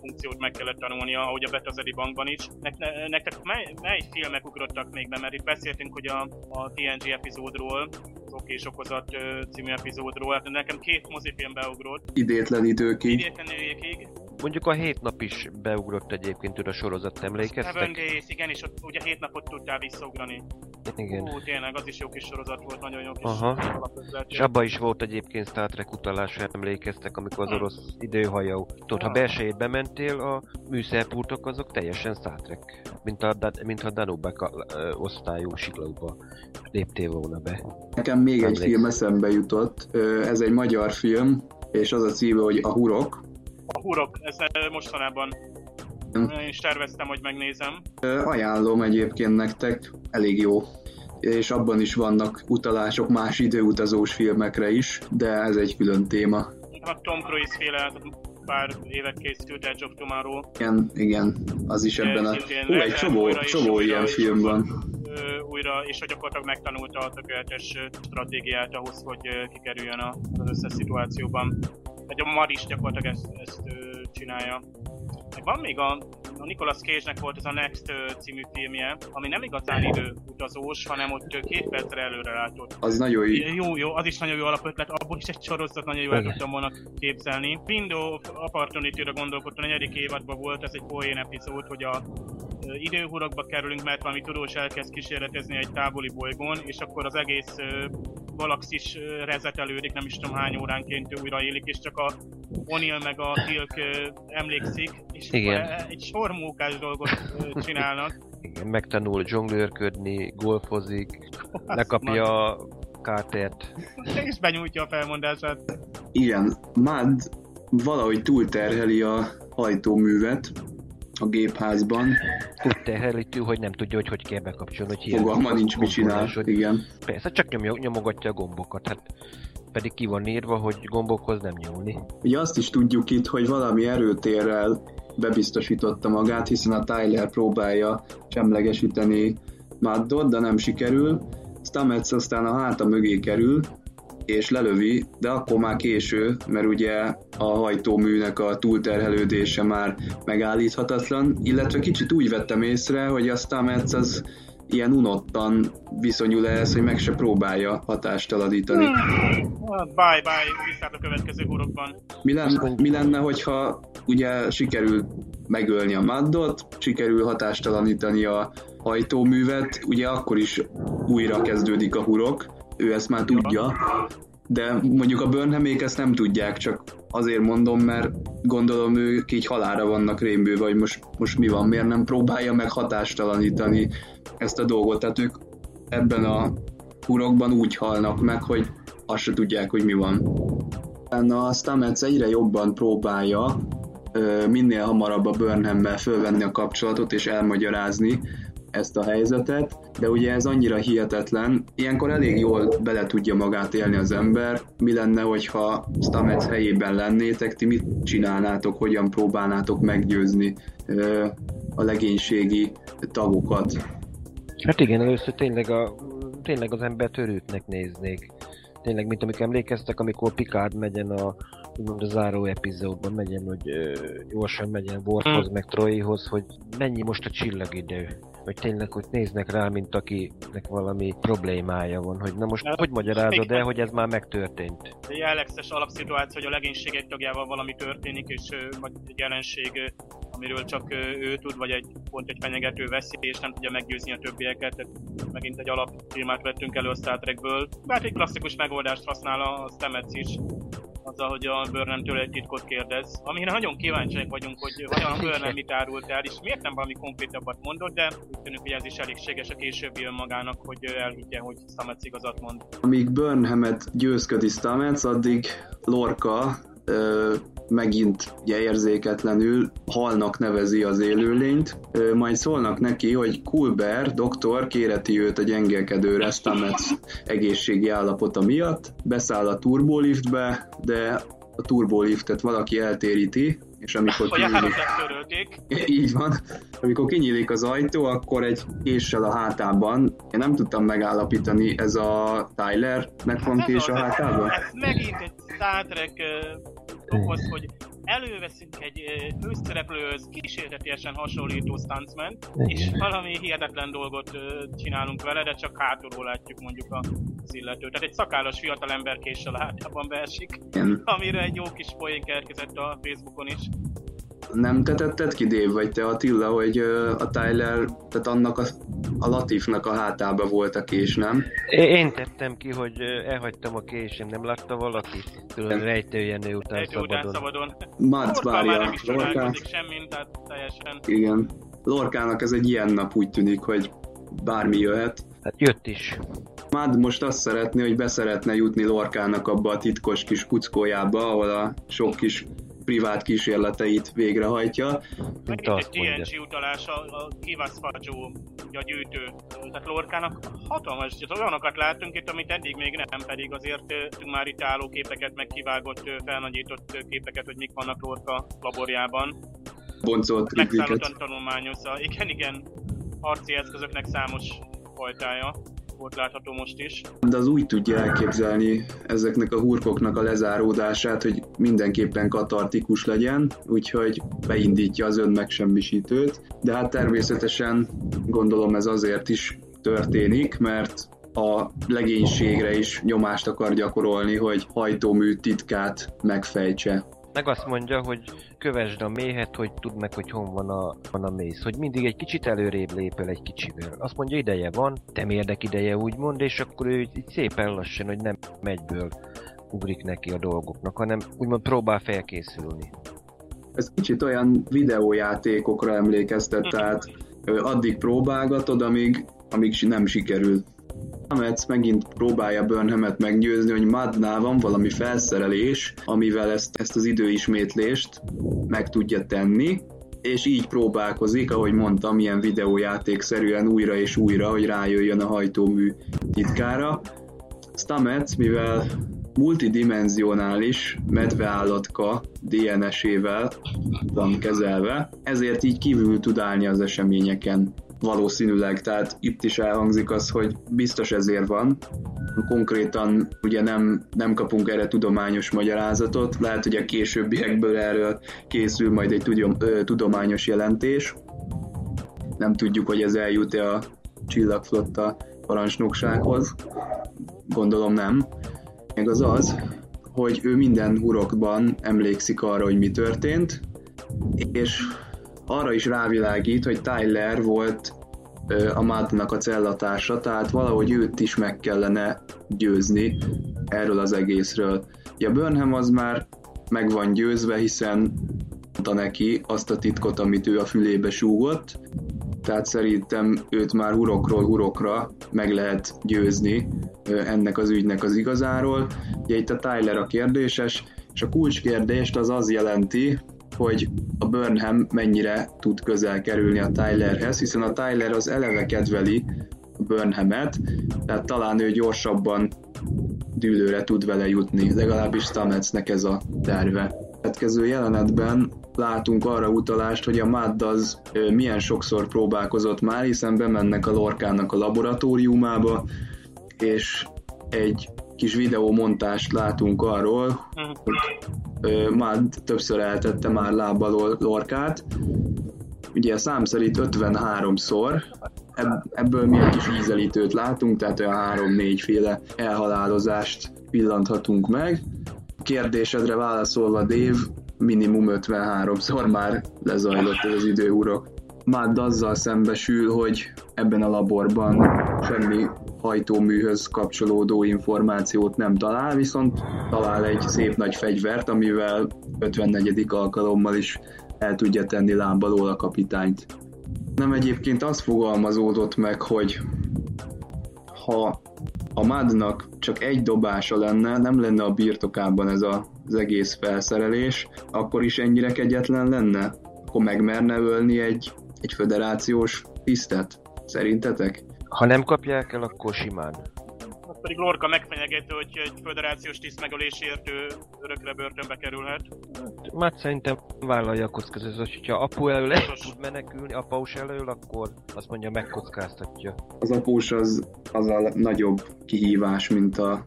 funkciót meg kellett tanulnia, ahogy a Betazedi bankban is. Ne, ne, nektek mely, mely filmek ugrottak még be, mert itt beszéltünk hogy a, a TNG epizódról, az Oké és Okozat című epizódról, hát nekem két mozifilm beugrott, Idétlenítőkig. idétlenőjékig, Mondjuk a hét nap is beugrott egyébként a sorozat, Seven emlékeztek? Days, igen, és ott ugye hét napot tudtál visszaugrani. Igen. Ú, tényleg, az is jó kis sorozat volt, nagyon jó kis Aha. És abba is volt egyébként Star Trek utalás, ha emlékeztek, amikor az orosz időhajó. Tudod, ha belsejét bementél, a műszerpultok azok teljesen Star Trek. Mint a, mint a Danube osztályú siklóba léptél volna be. Nekem még egy Emlékszem. film eszembe jutott. Ez egy magyar film, és az a címe, hogy A Hurok. A hurok, ezt ö, mostanában én is terveztem, hogy megnézem. Ajánlom egyébként nektek, elég jó. És abban is vannak utalások más időutazós filmekre is, de ez egy külön téma. A Tom Cruise féle pár évet készült Edge of Tomorrow. Igen, igen, az is ebben a... Ó, egy csomó, csomó ilyen film van. Újra, és hogy gyakorlatilag megtanulta a tökéletes stratégiát ahhoz, hogy kikerüljön az összes szituációban. Egy a Mar is gyakorlatilag ezt, ezt ö, csinálja. Meg van még a, a Nicolas Cage-nek volt ez a Next ö, című filmje, ami nem igazán időutazós, hanem ott ö, két percre előre látott. Az nagyon jó. Jó, jó, az is nagyon jó alapötlet, abból is egy sorozat nagyon jó el tudtam volna képzelni. Window of Opportunity-ra gondolkodtam, a negyedik évadban volt, ez egy poén epizód, hogy a időhurokba kerülünk, mert valami tudós elkezd kísérletezni egy távoli bolygón, és akkor az egész galaxis rezetelődik, nem is tudom hány óránként újraélik, és csak a O'Neill meg a Tilk emlékszik, és Igen. e- egy sor mókás dolgot csinálnak. Igen, megtanul zsonglőrködni, golfozik, lekapja a kártert. és benyújtja a felmondását. Igen, Mad valahogy túlterheli a hajtóművet a gépházban. Úgy terhelítő, hogy nem tudja, hogy hogy kell bekapcsolni, hogy Fogalma nincs, mit csinál. hogy- Igen. Persze, csak nyomja, nyomogatja a gombokat, hát pedig ki van írva, hogy gombokhoz nem nyúlni. Ugye azt is tudjuk itt, hogy valami erőtérrel bebiztosította magát, hiszen a Tyler próbálja semlegesíteni Maddot, de nem sikerül. Stamets aztán a háta mögé kerül, és lelövi, de akkor már késő, mert ugye a hajtóműnek a túlterhelődése már megállíthatatlan, illetve kicsit úgy vettem észre, hogy a Stamets az ilyen unottan viszonyul ehhez, hogy meg se próbálja hatástalanítani. Bye-bye, viszont a következő hurokban. Mi, lenne, mi lenne, hogyha ugye sikerül megölni a Maddot, sikerül hatástalanítani a hajtóművet, ugye akkor is újra kezdődik a hurok, ő ezt már tudja, de mondjuk a Burnhamék ezt nem tudják, csak azért mondom, mert gondolom ők így halára vannak rémbőve, vagy most, most mi van, miért nem próbálja meg hatástalanítani ezt a dolgot, tehát ők ebben a hurokban úgy halnak meg, hogy azt se tudják, hogy mi van. A Stamets egyre jobban próbálja minél hamarabb a Burnhammel fölvenni a kapcsolatot és elmagyarázni, ezt a helyzetet, de ugye ez annyira hihetetlen, ilyenkor elég jól bele tudja magát élni az ember. Mi lenne, hogyha Stamets helyében lennétek, ti mit csinálnátok, hogyan próbálnátok meggyőzni a legénységi tagokat? Hát igen, először tényleg, a, tényleg az ember törőtnek néznék. Tényleg, mint amik emlékeztek, amikor Picard megyen a úgymond a záró epizódban megyen, hogy ö, gyorsan megyen Worfhoz, hmm. meg Troyhoz, hogy mennyi most a csillagidő hogy tényleg hogy néznek rá, mint akinek valami problémája van, hogy na most hát, hogy magyarázod el, hogy ez már megtörtént? A jellegzetes alapszituáció, hogy a legénység egy tagjával valami történik, és vagy egy jelenség, amiről csak ő tud, vagy egy pont egy fenyegető veszély, és nem tudja meggyőzni a többieket. Tehát megint egy alapfilmát vettünk elő a Star Trekből. Hát egy klasszikus megoldást használ a Stamets is, azzal, hogy a Burnham-től egy titkot kérdez. Amire nagyon kíváncsiak vagyunk, hogy vajon Burnham mit árult el, és miért nem valami konkrétabbat mondott, de úgy tűnik, hogy ez is elégséges a későbbi önmagának, hogy elhiggye, hogy Stamets igazat mond. Amíg Burnhamet győzködi Stamets, addig Lorca megint ugye érzéketlenül halnak nevezi az élőlényt, majd szólnak neki, hogy Kulber doktor kéreti őt a gyengélkedőre Stamets egészségi állapota miatt, beszáll a turboliftbe, de a turboliftet valaki eltéríti, és amikor kinyílik... Így van. Amikor kinyílik az ajtó, akkor egy késsel a hátában, én nem tudtam megállapítani, ez a Tylernek van kés a hátában? Ez megint egy Star Trek okoz, hogy előveszünk egy főszereplőhöz kísérletiesen hasonlító stuntman és valami hihetetlen dolgot csinálunk vele, de csak hátulról látjuk mondjuk az illetőt. Tehát egy szakállas fiatalember késsel a hátában beesik, amire egy jó kis poén keletkezett a Facebookon is nem te tetted ki, Dave, vagy te Attila, hogy a Tyler, tehát annak a, a Latifnak a hátába volt a kés, nem? Én tettem ki, hogy elhagytam a késem, nem látta valaki? Tudod, rejtőjenő után Rejtő szabadon. után szabadon. Mads várja. Nem is Lorká... semmi, tehát teljesen. Igen. Lorkának ez egy ilyen nap úgy tűnik, hogy bármi jöhet. Hát jött is. Mad most azt szeretné, hogy beszeretne jutni Lorkának abba a titkos kis kuckójába, ahol a sok kis privát kísérleteit végrehajtja. Megint egy TNG utalás a, a Kivaszfagyó, a gyűjtő. Tehát Lorkának hatalmas, olyanokat látunk itt, amit eddig még nem, pedig azért már itt álló képeket, meg kivágott, felnagyított képeket, hogy mik vannak Lorka laborjában. Boncolt Megszállottan tanulmányozza. Igen, igen, harci eszközöknek számos fajtája volt látható most is. De az úgy tudja elképzelni ezeknek a hurkoknak a lezáródását, hogy mindenképpen katartikus legyen, úgyhogy beindítja az önmegsemmisítőt, de hát természetesen gondolom ez azért is történik, mert a legénységre is nyomást akar gyakorolni, hogy hajtómű titkát megfejtse. Meg azt mondja, hogy kövesd a méhet, hogy tudd meg, hogy hon van a, van a mész. Hogy mindig egy kicsit előrébb lépel egy kicsivel. Azt mondja, ideje van, te mérdek ideje úgymond, és akkor ő így szépen lassan, hogy nem megyből ugrik neki a dolgoknak, hanem úgymond próbál felkészülni. Ez kicsit olyan videójátékokra emlékeztet, tehát addig próbálgatod, amíg, amíg nem sikerül. Metz megint próbálja Burnhamet meggyőzni, hogy Madnál van valami felszerelés, amivel ezt, ezt az időismétlést meg tudja tenni, és így próbálkozik, ahogy mondtam, ilyen videójátékszerűen újra és újra, hogy rájöjjön a hajtómű titkára. Stamets, mivel multidimensionális medveállatka DNS-ével van kezelve, ezért így kívül tud állni az eseményeken valószínűleg, tehát itt is elhangzik az, hogy biztos ezért van. Konkrétan ugye nem, nem kapunk erre tudományos magyarázatot, lehet, hogy a későbbiekből erről készül majd egy tudom, ö, tudományos jelentés. Nem tudjuk, hogy ez eljut-e a csillagflotta parancsnoksághoz. Gondolom nem. Meg az az, hogy ő minden hurokban emlékszik arra, hogy mi történt, és arra is rávilágít, hogy Tyler volt a Madnak a cellatársa, tehát valahogy őt is meg kellene győzni erről az egészről. Ja, Burnham az már meg van győzve, hiszen mondta neki azt a titkot, amit ő a fülébe súgott, tehát szerintem őt már hurokról hurokra meg lehet győzni ennek az ügynek az igazáról. Ugye itt a Tyler a kérdéses, és a kulcskérdést az az jelenti, hogy a Burnham mennyire tud közel kerülni a Tylerhez, hiszen a Tyler az eleve kedveli a Burnhamet, tehát talán ő gyorsabban dűlőre tud vele jutni, legalábbis Stametsnek ez a terve. Következő jelenetben látunk arra utalást, hogy a Madd az milyen sokszor próbálkozott már, hiszen bemennek a Lorkának a laboratóriumába, és egy kis videómontást látunk arról, hogy Madd többször eltette már lábbal Lorkát. Ugye szám szerint 53-szor, ebből mi egy kis ízelítőt látunk, tehát olyan 3-4 féle elhalálozást pillanthatunk meg. Kérdésedre válaszolva, Dave, minimum 53-szor már lezajlott ez az időurok. Mád azzal szembesül, hogy ebben a laborban semmi hajtóműhöz kapcsolódó információt nem talál, viszont talál egy szép nagy fegyvert, amivel 54. alkalommal is el tudja tenni lábalól a kapitányt. Nem egyébként az fogalmazódott meg, hogy ha a Madnak csak egy dobása lenne, nem lenne a birtokában ez a, az egész felszerelés, akkor is ennyire kegyetlen lenne? Akkor megmerne ölni egy, egy föderációs tisztet? Szerintetek? Ha nem kapják el, akkor simán. Azt pedig Lorca megfenyegető, hogy egy föderációs tiszt megölésért ő örökre börtönbe kerülhet. Már szerintem vállalja a kockázatot, hogyha apu elől el tud menekülni, após elől, akkor azt mondja megkockáztatja. Az após az, az a nagyobb kihívás, mint a,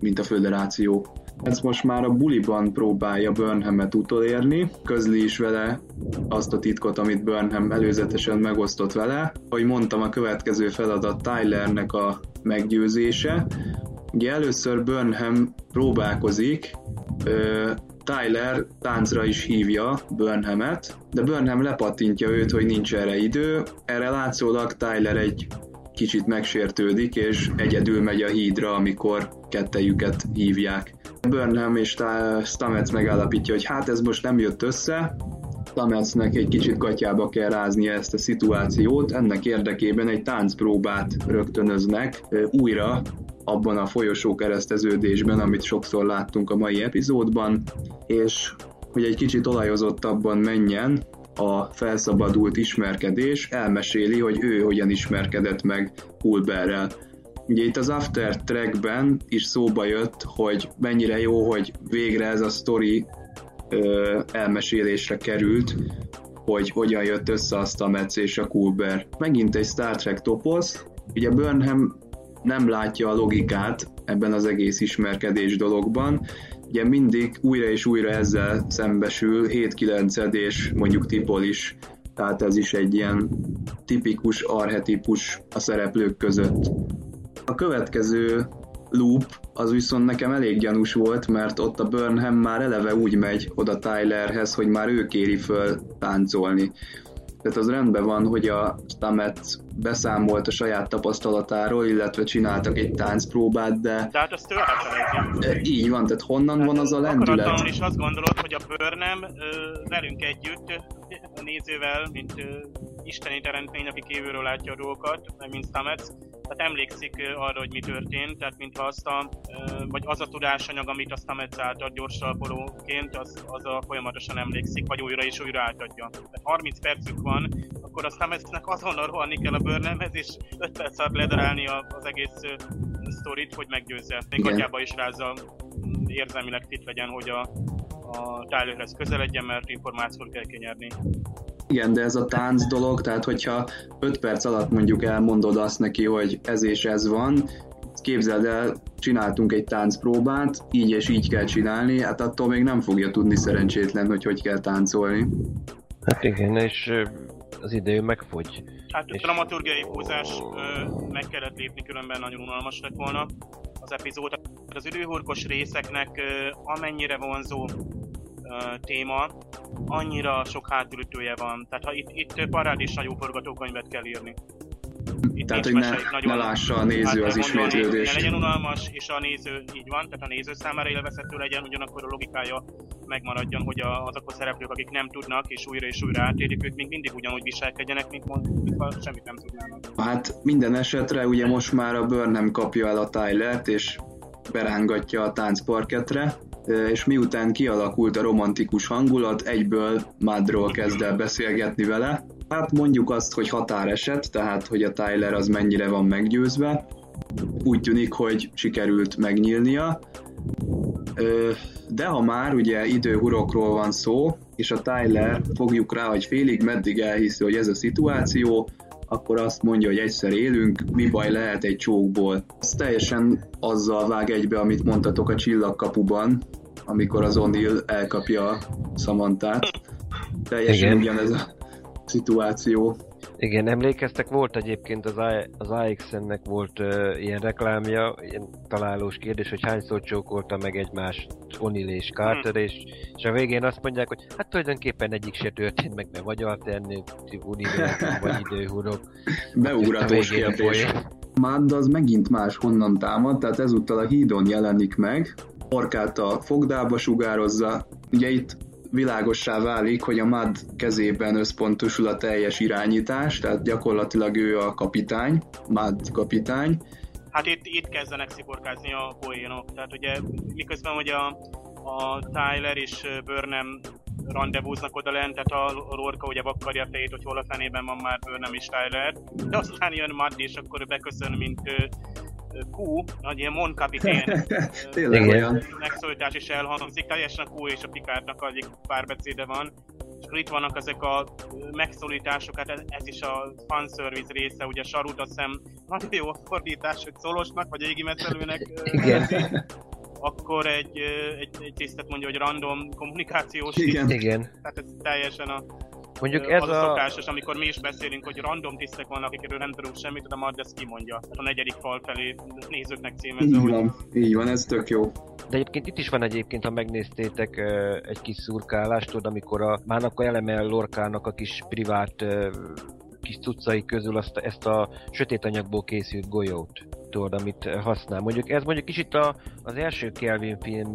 mint a föderáció. Ez most már a buliban próbálja Burnhamet utolérni, közli is vele azt a titkot, amit Burnham előzetesen megosztott vele. Ahogy mondtam, a következő feladat Tylernek a meggyőzése. Ugye először Burnham próbálkozik, Tyler táncra is hívja Burnhamet, de Burnham lepattintja őt, hogy nincs erre idő. Erre látszólag Tyler egy kicsit megsértődik, és egyedül megy a hídra, amikor kettejüket hívják. Burnham és Stamets megállapítja, hogy hát ez most nem jött össze, Stametsnek egy kicsit gatyába kell ráznia ezt a szituációt, ennek érdekében egy táncpróbát rögtönöznek újra abban a folyosó kereszteződésben, amit sokszor láttunk a mai epizódban, és hogy egy kicsit olajozottabban menjen, a felszabadult ismerkedés elmeséli, hogy ő hogyan ismerkedett meg Hulberrel. Ugye itt az After Trackben is szóba jött, hogy mennyire jó, hogy végre ez a story ö, elmesélésre került, hogy hogyan jött össze azt a Metz és a Kulber. Megint egy Star Trek toposz, ugye Burnham nem látja a logikát ebben az egész ismerkedés dologban, ugye mindig újra és újra ezzel szembesül 7-9 és mondjuk Tipol is, tehát ez is egy ilyen tipikus arhetipus a szereplők között. A következő loop az viszont nekem elég gyanús volt, mert ott a Burnham már eleve úgy megy oda Tylerhez, hogy már ő kéri föl táncolni. Tehát az rendben van, hogy a Stamets beszámolt a saját tapasztalatáról, illetve csináltak egy táncpróbát, de... De hát azt ő elfelejti. Így van, tehát honnan hát van az a lendület? Is azt gondolod, hogy a Burnham velünk együtt, a nézővel, mint ö, isteni teremtmény, aki kívülről látja a dolgokat, mint Stamets, tehát emlékszik arra, hogy mi történt, tehát mintha azt a, vagy az a tudásanyag, amit a Stamets átad gyorsalpolóként, az, az a folyamatosan emlékszik, vagy újra és újra átadja. Tehát 30 percük van, akkor a Stametsnek azonnal rohanni kell a Burnhamhez, és 5 perc alatt ledarálni az egész sztorit, hogy meggyőzze. Még atyába is rázza érzelmileg fit legyen, hogy a, a Tylerhez közeledjen, mert információt kell kinyerni. Igen, de ez a tánc dolog, tehát hogyha 5 perc alatt mondjuk elmondod azt neki, hogy ez és ez van, képzeld el, csináltunk egy táncpróbát, így és így kell csinálni, hát attól még nem fogja tudni szerencsétlen, hogy hogy kell táncolni. Hát igen, és az idő megfogy. Hát a dramaturgiai húzás meg kellett lépni, különben nagyon unalmas lett volna az epizód. Az időhurkos részeknek amennyire vonzó téma, annyira sok hátulütője van. Tehát ha itt, itt parádésan jó forgatókönyvet kell írni. Itt tehát, hogy ne, nagyon, ne lássa a néző hát az ismétlődést. Ne legyen unalmas, és a néző így van, tehát a néző számára élvezhető legyen, ugyanakkor a logikája megmaradjon, hogy a, azok a szereplők, akik nem tudnak, és újra és újra átérik, ők még mindig ugyanúgy viselkedjenek, mint, ha semmit nem tudnának. Hát minden esetre ugye most már a Burnham kapja el a Tylert, és berángatja a táncparketre, és miután kialakult a romantikus hangulat, egyből Madról kezd el beszélgetni vele. Hát mondjuk azt, hogy határeset, tehát hogy a Tyler az mennyire van meggyőzve. Úgy tűnik, hogy sikerült megnyílnia. De ha már ugye időhurokról van szó, és a Tyler fogjuk rá, hogy félig meddig elhiszi, hogy ez a szituáció, akkor azt mondja, hogy egyszer élünk, mi baj lehet egy csókból. Ez teljesen azzal vág egybe, amit mondtatok a csillagkapuban, amikor az O'Neill elkapja a Samantát. Teljesen Igen. ugyanez a szituáció. Igen, emlékeztek, volt egyébként az, I, az AXN-nek volt uh, ilyen reklámja, ilyen találós kérdés, hogy hányszor csókolta meg egymást O'Neill és Carter, és, és a végén azt mondják, hogy hát tulajdonképpen egyik se történt meg, mert vagy alternatív univerzum, vagy időhurok. Beugratós kérdés. Mád az megint más honnan támad, tehát ezúttal a hídon jelenik meg, orkát a fogdába sugározza. Ugye itt világossá válik, hogy a MAD kezében összpontosul a teljes irányítás, tehát gyakorlatilag ő a kapitány, MAD kapitány. Hát itt, itt kezdenek sziporkázni a poénok, tehát ugye miközben hogy a, a Tyler és Burnham rendezvúznak oda lent, tehát a Lorca ugye vakkarja a fejét, hogy hol a fenében van már Burnham és Tyler, de aztán jön Mad, és akkor beköszön, mint Q, nagy ilyen Mon kapitén Tényleg olyan. megszólítás is elhangzik, teljesen a Q és a Pikárnak egyik párbeszéde van. És akkor itt vannak ezek a megszólítások, hát ez, ez is a fanservice része, ugye Sarut azt hiszem nagyon jó a fordítás, hogy szolosnak, vagy égi metszelőnek Igen. akkor egy, egy, egy tisztet mondja, hogy random kommunikációs Igen. Tiszt. Igen. Tehát ez teljesen a Mondjuk ez az a... a szokásos, amikor mi is beszélünk, hogy random tisztek vannak, akikről nem tudunk semmit, de majd ezt kimondja. A negyedik fal felé nézőknek címezve. Így van, hogy... így van, ez tök jó. De egyébként itt is van egyébként, ha megnéztétek egy kis szurkálást, tudod, amikor a Mának elemel Lorkának a kis privát kis cuccai közül azt, ezt a sötét anyagból készült golyót tudod, amit használ. Mondjuk ez mondjuk kicsit a, az első Kelvin film,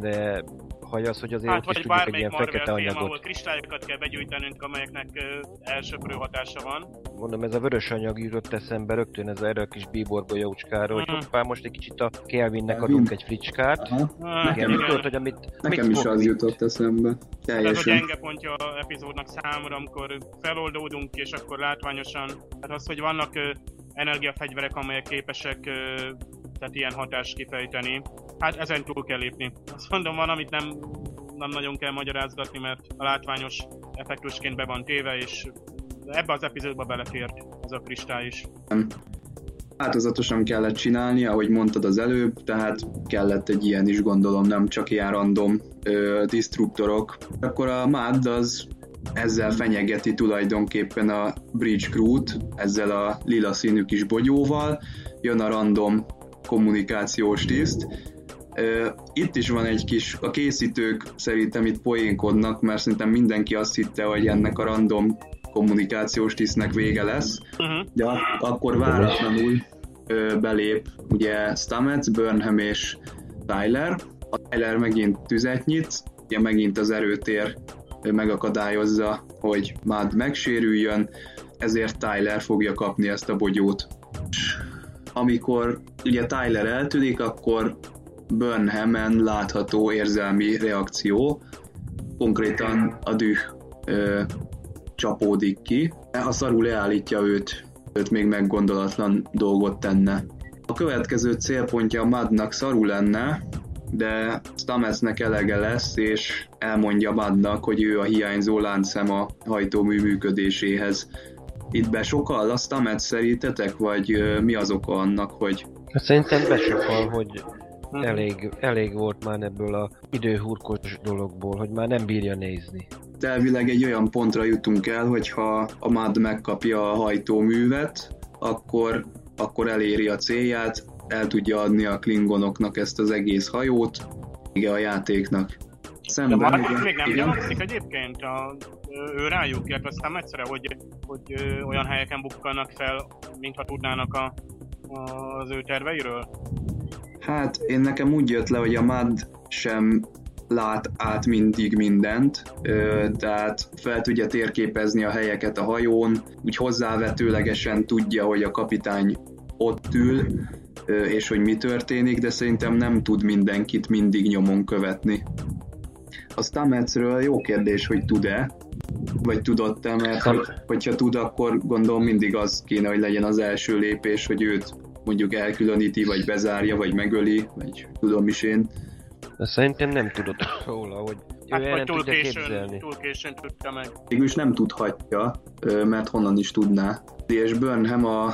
hogy az, hogy azért hát, is tudjuk egy ilyen Marvel fekete film, anyagot. ahol kristályokat kell begyűjtenünk, amelyeknek uh, elsöprő hatása van. Mondom, ez a vörös anyag jutott eszembe rögtön ez erre a kis bíbor golyócskára, hogy hoppá, most egy kicsit a Kelvinnek adunk egy fricskát. Aha. Igen, mit tudod, hogy amit... Nekem is az jutott eszembe. Ez a Teljesen. gyenge pontja a epizódnak számomra, amikor feloldódunk, és akkor látványosan, hát az, hogy vannak uh, energiafegyverek, amelyek képesek tehát ilyen hatást kifejteni. Hát ezen túl kell lépni. Azt mondom, van, amit nem, nem nagyon kell magyarázgatni, mert a látványos effektusként be van téve, és ebbe az epizódba belefért ez a kristály is. Változatosan kellett csinálni, ahogy mondtad az előbb, tehát kellett egy ilyen is gondolom, nem csak ilyen random ö, disztruktorok. Akkor a MAD az ezzel fenyegeti tulajdonképpen a Bridge Crew-t, ezzel a lila színű kis bogyóval, jön a random kommunikációs tiszt. Itt is van egy kis, a készítők szerintem itt poénkodnak, mert szerintem mindenki azt hitte, hogy ennek a random kommunikációs tisztnek vége lesz, Uh-huh. de ak- akkor váratlanul belép ugye Stamets, Burnham és Tyler. A Tyler megint tüzet nyit, ugye megint az erőtér megakadályozza, hogy Mad megsérüljön, ezért Tyler fogja kapni ezt a bogyót. Amikor ugye Tyler eltűnik, akkor Burnhamen látható érzelmi reakció, konkrétan a düh ö, csapódik ki. A szarú leállítja őt, őt még meggondolatlan dolgot tenne. A következő célpontja Madnak szarú lenne, de Stametsnek elege lesz, és elmondja Madnak, hogy ő a hiányzó láncszem a hajtómű működéséhez. Itt besokal a Stamets szerintetek, vagy mi az oka annak, hogy Szerintem besokal, hogy elég, elég volt már ebből a időhurkos dologból, hogy már nem bírja nézni. elvileg egy olyan pontra jutunk el, hogyha a MAD megkapja a hajtóművet, akkor, akkor eléri a célját, el tudja adni a klingonoknak ezt az egész hajót, igen, a játéknak. Szemben, De igen, még nem gyanakszik egyébként a, ő rájuk, illetve aztán egyszerre, hogy, hogy olyan helyeken bukkannak fel, mintha tudnának a, az ő terveiről? Hát én nekem úgy jött le, hogy a MAD sem lát át mindig mindent, tehát fel tudja térképezni a helyeket a hajón, úgy hozzávetőlegesen tudja, hogy a kapitány ott ül, és hogy mi történik, de szerintem nem tud mindenkit mindig nyomon követni. A Stametsről jó kérdés, hogy tud-e, vagy tudott-e, mert hogy, hogyha tud, akkor gondolom mindig az kéne, hogy legyen az első lépés, hogy őt mondjuk elkülöníti, vagy bezárja, vagy megöli, vagy tudom is én. De szerintem nem tudott róla, hogy hát, ő vagy túl későn, túl későn tudta meg. Végülis nem tudhatja, mert honnan is tudná. És Burnham a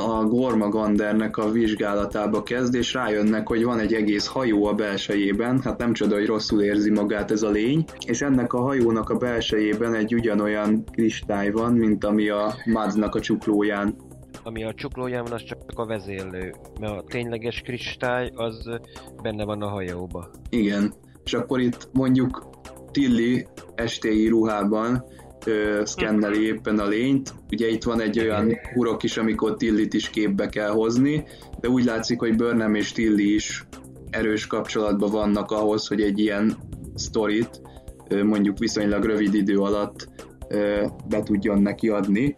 a Gormagandernek a vizsgálatába kezd, és rájönnek, hogy van egy egész hajó a belsejében, hát nem csoda, hogy rosszul érzi magát ez a lény, és ennek a hajónak a belsejében egy ugyanolyan kristály van, mint ami a Madznak a csuklóján. Ami a csuklóján van, az csak a vezérlő, mert a tényleges kristály az benne van a hajóba. Igen, és akkor itt mondjuk Tilly estéi ruhában ö, szkenneli éppen a lényt. Ugye itt van egy olyan hurok is, amikor Tillit is képbe kell hozni, de úgy látszik, hogy Burnham és Tilly is erős kapcsolatban vannak ahhoz, hogy egy ilyen sztorit mondjuk viszonylag rövid idő alatt be tudjon neki adni,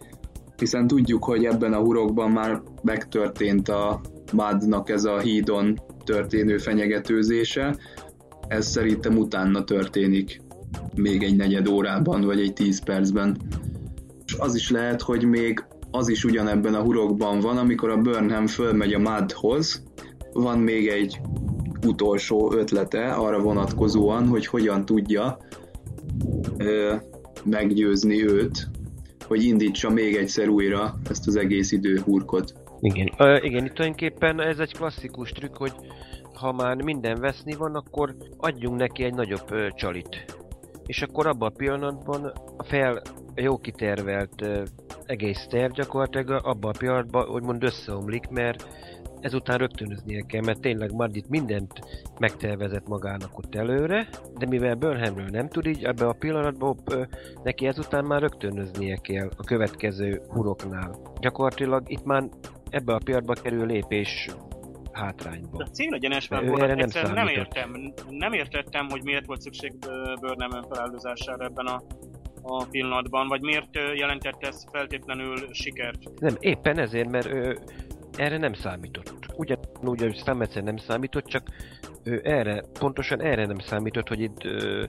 hiszen tudjuk, hogy ebben a hurokban már megtörtént a Madnak ez a hídon történő fenyegetőzése, ez szerintem utána történik még egy negyed órában, vagy egy tíz percben. És az is lehet, hogy még az is ugyanebben a hurokban van, amikor a Burnham fölmegy a Madhoz, van még egy utolsó ötlete arra vonatkozóan, hogy hogyan tudja ö, meggyőzni őt, hogy indítsa még egyszer újra ezt az egész időhurkot. Igen, ö, igen, itt tulajdonképpen ez egy klasszikus trükk, hogy ha már minden veszni van, akkor adjunk neki egy nagyobb ö, csalit és akkor abban a pillanatban a fel jó kitervelt uh, egész terv gyakorlatilag abban a pillanatban úgymond összeomlik, mert ezután rögtönöznie kell, mert tényleg Mardit mindent megtervezett magának ott előre, de mivel Burnhamről nem tud így, ebben a pillanatban neki ezután már rögtönöznie kell a következő huroknál. Gyakorlatilag itt már ebbe a pillanatban kerül lépés hátrányba. De célegyenesben volt, erre nem, nem értem, nem értettem, hogy miért volt szükség Burnham feláldozására ebben a a pillanatban, vagy miért jelentette ez feltétlenül sikert? Nem, éppen ezért, mert ő erre nem számított. Ugyanúgy, hogy Stametszer nem számított, csak ő erre, pontosan erre nem számított, hogy itt ö,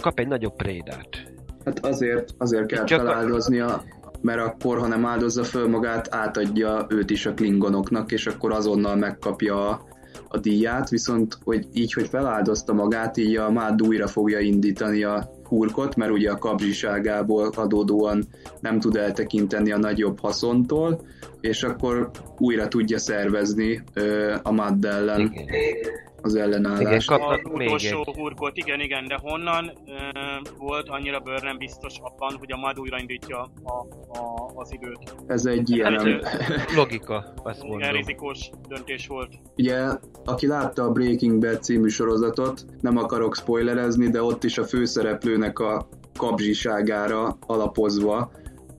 kap egy nagyobb prédát. Hát azért, azért kell csak feláldoznia mert akkor, ha nem áldozza föl magát, átadja őt is a klingonoknak, és akkor azonnal megkapja a, a díját, viszont hogy így, hogy feláldozta magát, így a Mád újra fogja indítani a hurkot, mert ugye a kapzsiságából adódóan nem tud eltekinteni a nagyobb haszontól, és akkor újra tudja szervezni a Mád ellen. Igen az ellenállás. Igen, kapnak a utolsó egy. hurkot, igen, igen, de honnan uh, volt annyira nem biztos abban, hogy a MAD újraindítja a, a, az időt? Ez egy ilyen... Nem, logika, azt mondom. Igen, rizikós döntés volt. Ugye, aki látta a Breaking Bad című sorozatot, nem akarok spoilerezni, de ott is a főszereplőnek a kapzsiságára alapozva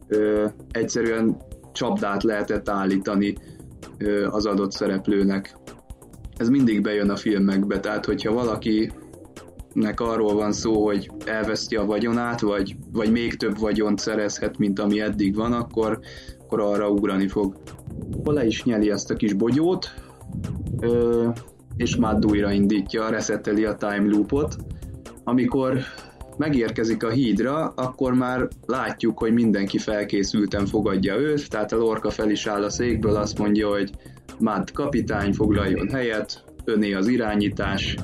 ö, egyszerűen csapdát lehetett állítani ö, az adott szereplőnek ez mindig bejön a filmekbe, tehát hogyha valaki nek arról van szó, hogy elveszti a vagyonát, vagy, vagy még több vagyont szerezhet, mint ami eddig van, akkor, akkor arra ugrani fog. Le is nyeli ezt a kis bogyót, ö, és már újra indítja, reseteli a time loopot. Amikor megérkezik a hídra, akkor már látjuk, hogy mindenki felkészülten fogadja őt, tehát a Lorca fel is áll a székből, azt mondja, hogy Matt kapitány foglaljon helyet, öné az irányítás,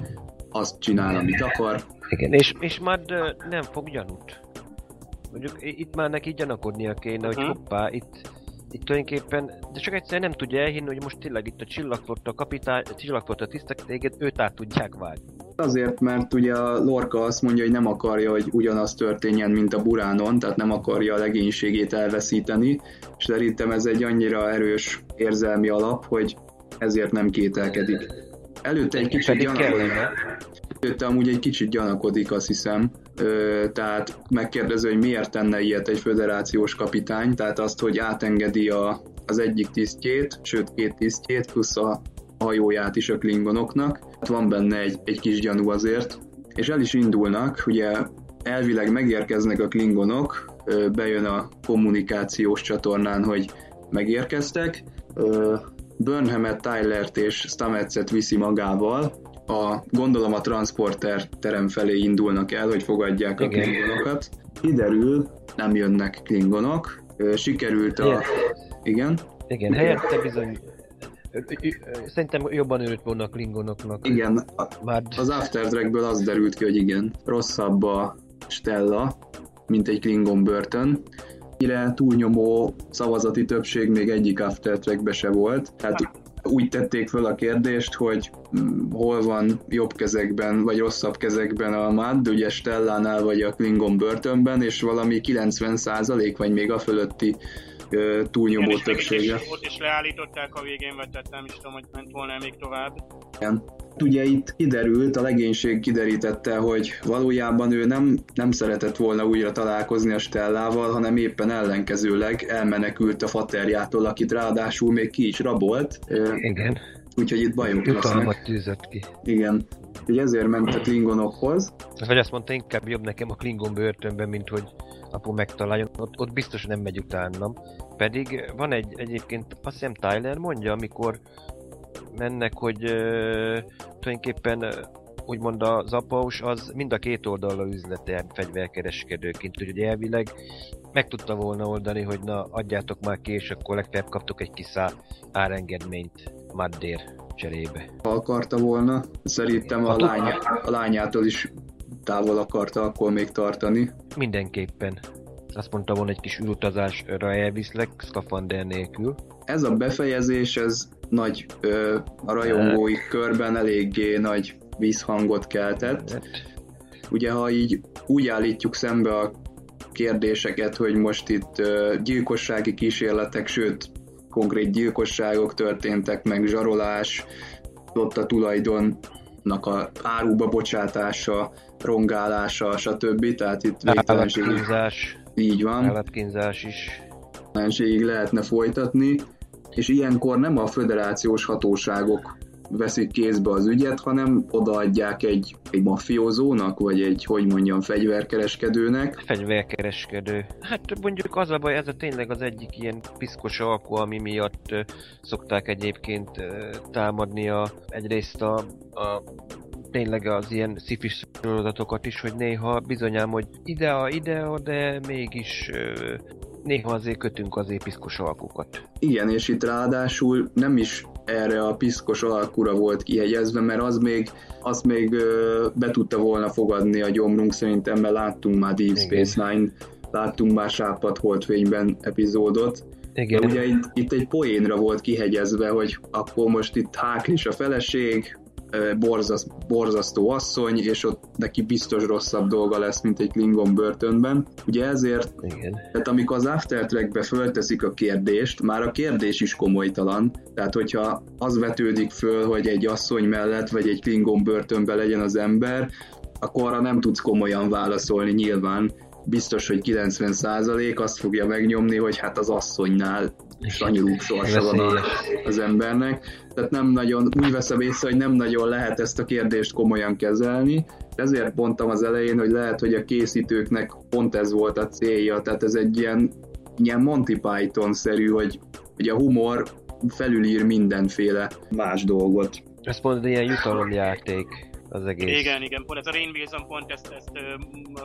azt csinál, amit akar. Igen, és, és Matt nem fog gyanút. Mondjuk itt már neki gyanakodnia kéne, hogy mhm. hoppá, itt, itt tulajdonképpen, de csak egyszerűen nem tudja elhinni, hogy most tényleg itt a csillagflotta kapitány, a csillagflotta tisztek téged, őt át tudják vágni. Azért, mert ugye a Lorca azt mondja, hogy nem akarja, hogy ugyanaz történjen, mint a Buránon, tehát nem akarja a legénységét elveszíteni, és szerintem ez egy annyira erős érzelmi alap, hogy ezért nem kételkedik. Előtte egy kicsit gyanakodik. Előtte amúgy egy kicsit gyanakodik, azt hiszem. Ö, tehát megkérdező, hogy miért tenne ilyet egy föderációs kapitány, tehát azt, hogy átengedi a, az egyik tisztjét, sőt két tisztjét, plusz a hajóját is a klingonoknak. Hát van benne egy, egy kis gyanú azért. És el is indulnak, ugye elvileg megérkeznek a klingonok, bejön a kommunikációs csatornán, hogy megérkeztek. Burnhamet, Tylert és Stametszet viszi magával, a, gondolom a transporter terem felé indulnak el, hogy fogadják a klingonokat. Kiderül, nem jönnek klingonok, sikerült a... Igen? Igen, helyette bizony Szerintem jobban örült volna a klingonoknak. Igen, Már... az After Trackből az derült ki, hogy igen, rosszabb a Stella, mint egy Klingon börtön. Mire túlnyomó szavazati többség még egyik After Trackbe se volt. Tehát úgy tették föl a kérdést, hogy mm, hol van jobb kezekben, vagy rosszabb kezekben a MAD, ugye Stellánál vagy a Klingon börtönben, és valami 90% vagy még a fölötti túlnyomó Igen, többsége. Ott is leállították a végén, vagy tehát nem is tudom, hogy ment volna még tovább. Igen. Ugye itt kiderült, a legénység kiderítette, hogy valójában ő nem, nem szeretett volna újra találkozni a Stellával, hanem éppen ellenkezőleg elmenekült a faterjától, akit ráadásul még ki is rabolt. Igen. Úgyhogy itt bajok lesznek. tűzött ki. Igen. Úgyhogy ezért ment a Klingonokhoz. Vagy azt mondta, inkább jobb nekem a Klingon börtönben, mint hogy apu megtaláljon, ott, ott biztos nem megy utánam. Pedig van egy egyébként, azt hiszem Tyler mondja, amikor mennek, hogy uh, tulajdonképpen úgymond az apaus az mind a két oldalra üzlete fegyverkereskedőként, úgyhogy elvileg meg tudta volna oldani, hogy na adjátok már ki, és akkor legfeljebb kaptok egy kis árengedményt Maddér cserébe. Ha akarta volna, szerintem a, lány, a lányától is távol akarta akkor még tartani. Mindenképpen. Azt mondta volna egy kis űrutazásra elviszlek, szkafander nélkül. Ez a befejezés, ez nagy ö, a rajongói e... körben eléggé nagy vízhangot keltett. Hát. Ugye, ha így úgy állítjuk szembe a kérdéseket, hogy most itt ö, gyilkossági kísérletek, sőt, konkrét gyilkosságok történtek, meg zsarolás, ott a tulajdonnak a áruba bocsátása, rongálása, stb. Tehát itt végtelenség. Így van. Állatkínzás is. Végtelenségig lehetne folytatni, és ilyenkor nem a föderációs hatóságok veszik kézbe az ügyet, hanem odaadják egy, egy mafiózónak, vagy egy, hogy mondjam, fegyverkereskedőnek. Fegyverkereskedő. Hát mondjuk az a baj, ez a tényleg az egyik ilyen piszkos alkó, ami miatt szokták egyébként támadni a, egyrészt a, a tényleg az ilyen szifis sorozatokat is, hogy néha bizonyám, hogy ide, ide, de mégis néha azért kötünk az piszkos alkukat. Igen, és itt ráadásul nem is erre a piszkos alkura volt kihegyezve, mert az még, az még ö, be tudta volna fogadni a gyomrunk szerintem, mert láttunk már Deep Space Nine, láttunk már Sápad Holdfényben epizódot, igen. De ugye itt, itt egy poénra volt kihegyezve, hogy akkor most itt Háklis a feleség, borzaszt, borzasztó asszony, és ott neki biztos rosszabb dolga lesz, mint egy Klingon börtönben. Ugye ezért, Igen. tehát amikor az After Trackbe fölteszik a kérdést, már a kérdés is komolytalan, tehát hogyha az vetődik föl, hogy egy asszony mellett, vagy egy Klingon börtönben legyen az ember, akkor arra nem tudsz komolyan válaszolni nyilván, biztos, hogy 90% azt fogja megnyomni, hogy hát az asszonynál sanyarúbb sorsa van az embernek. Tehát nem nagyon, úgy veszem észre, hogy nem nagyon lehet ezt a kérdést komolyan kezelni. Ezért mondtam az elején, hogy lehet, hogy a készítőknek pont ez volt a célja. Tehát ez egy ilyen, ilyen Monty Python-szerű, hogy, hogy a humor felülír mindenféle más dolgot. Ez pont ilyen jutalomjáték az egész. Igen, igen, pont ez a Rain Wilson pont ezt, ezt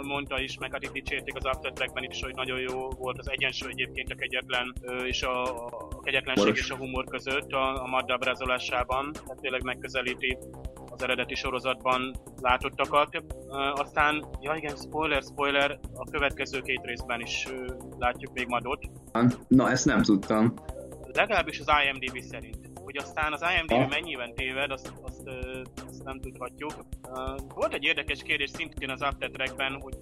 mondta is, meg hát itt dicsérték az After Trackben is, hogy nagyon jó volt az egyensúly egyébként a kegyetlen és a, a kegyetlenség Moros. és a humor között a, a Madda ábrázolásában, tehát tényleg megközelíti az eredeti sorozatban látottakat. Aztán, ja igen, spoiler, spoiler, a következő két részben is látjuk még Madot. Na, ezt nem tudtam. Legalábbis az IMDb szerint. Hogy aztán az IMDb ha? mennyiben téved, azt, azt, azt nem tudhatjuk. Volt egy érdekes kérdés szintén az After Trackben, hogy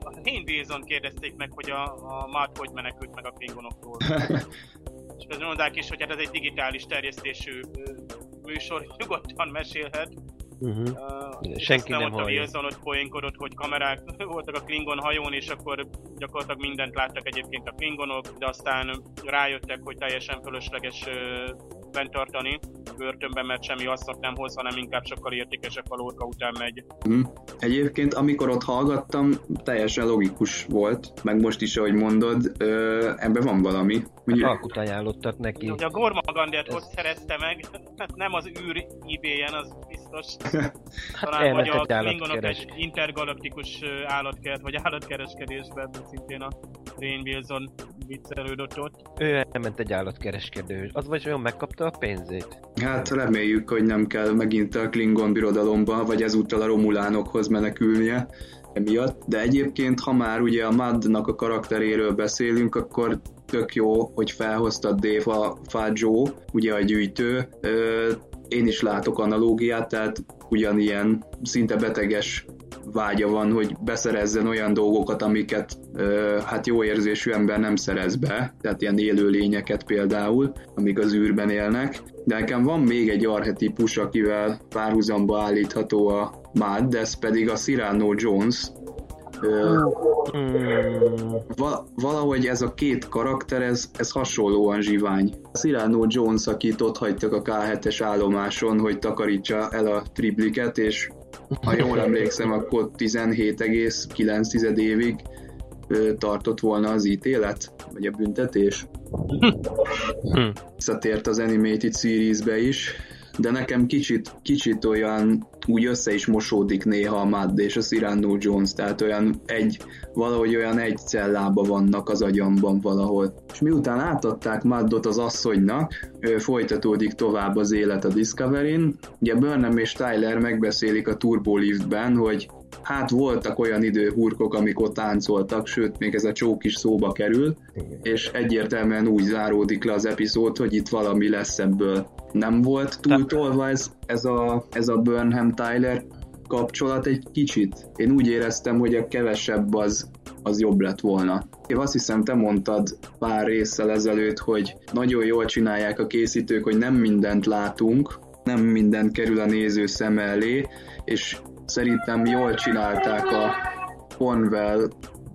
a Lane Wilson kérdezték meg, hogy a, a Matt hogy menekült meg a klingonoktól. És közben mondták is, hogy hát ez egy digitális terjesztésű műsor, nyugodtan mesélhet. Uh-huh. Uh, Senki nem hallja. Wilson ott poénkodott, hogy kamerák voltak a Klingon hajón, és akkor gyakorlatilag mindent láttak egyébként a Klingonok, de aztán rájöttek, hogy teljesen fölösleges bent tartani a börtönben, mert semmi hasznot nem hoz, hanem inkább sokkal értékesebb valóka után megy. Mm. Egyébként, amikor ott hallgattam, teljesen logikus volt, meg most is, ahogy mondod, ö, ebben van valami. Mondjuk... Hát alkut ajánlottak neki. Ugye a Gormagandert Ez... hogy szerezte meg, hát nem az űr ebay az biztos. Talán vagy a Klingonok egy intergalaktikus állatkert, vagy állatkereskedésben, szintén a Rain Wilson viccelődött ott. Ő elment egy állatkereskedő. Az vagy olyan megkapta a pénzét? Hát reméljük, hogy nem kell megint a Klingon birodalomba, vagy ezúttal a Romulánokhoz menekülnie emiatt. De egyébként, ha már ugye a Madnak a karakteréről beszélünk, akkor tök jó, hogy felhoztad Dave a Fágyó, ugye a gyűjtő. Én is látok analógiát, tehát ugyanilyen szinte beteges vágya van, hogy beszerezzen olyan dolgokat, amiket hát jó érzésű ember nem szerez be, tehát ilyen élőlényeket például, amik az űrben élnek. De nekem van még egy arhetipus, akivel párhuzamba állítható a Mad, de ez pedig a Cyrano Jones, Val- valahogy ez a két karakter, ez, ez hasonlóan zsivány. Cyrano Jones, akit ott hagytak a K7-es állomáson, hogy takarítsa el a tripliket, és ha jól emlékszem, akkor 17,9 évig tartott volna az ítélet, vagy a büntetés. Hm. Visszatért az Animated Series-be is, de nekem kicsit, kicsit olyan úgy össze is mosódik néha a Mad és a Cyrano Jones, tehát olyan egy, valahogy olyan egy cellába vannak az agyamban valahol. És miután átadták Maddot az asszonynak, folytatódik tovább az élet a Discovery-n. Ugye Burnham és Tyler megbeszélik a Turbo Liftben, hogy hát voltak olyan időhurkok, amik ott táncoltak, sőt, még ez a csók is szóba kerül, és egyértelműen úgy záródik le az epizód, hogy itt valami lesz ebből. Nem volt túltolva ez, ez a, ez a Burnham-Tyler kapcsolat egy kicsit. Én úgy éreztem, hogy a kevesebb az, az jobb lett volna. Én azt hiszem, te mondtad pár résszel ezelőtt, hogy nagyon jól csinálják a készítők, hogy nem mindent látunk, nem mindent kerül a néző szem elé, és szerintem jól csinálták a Cornwell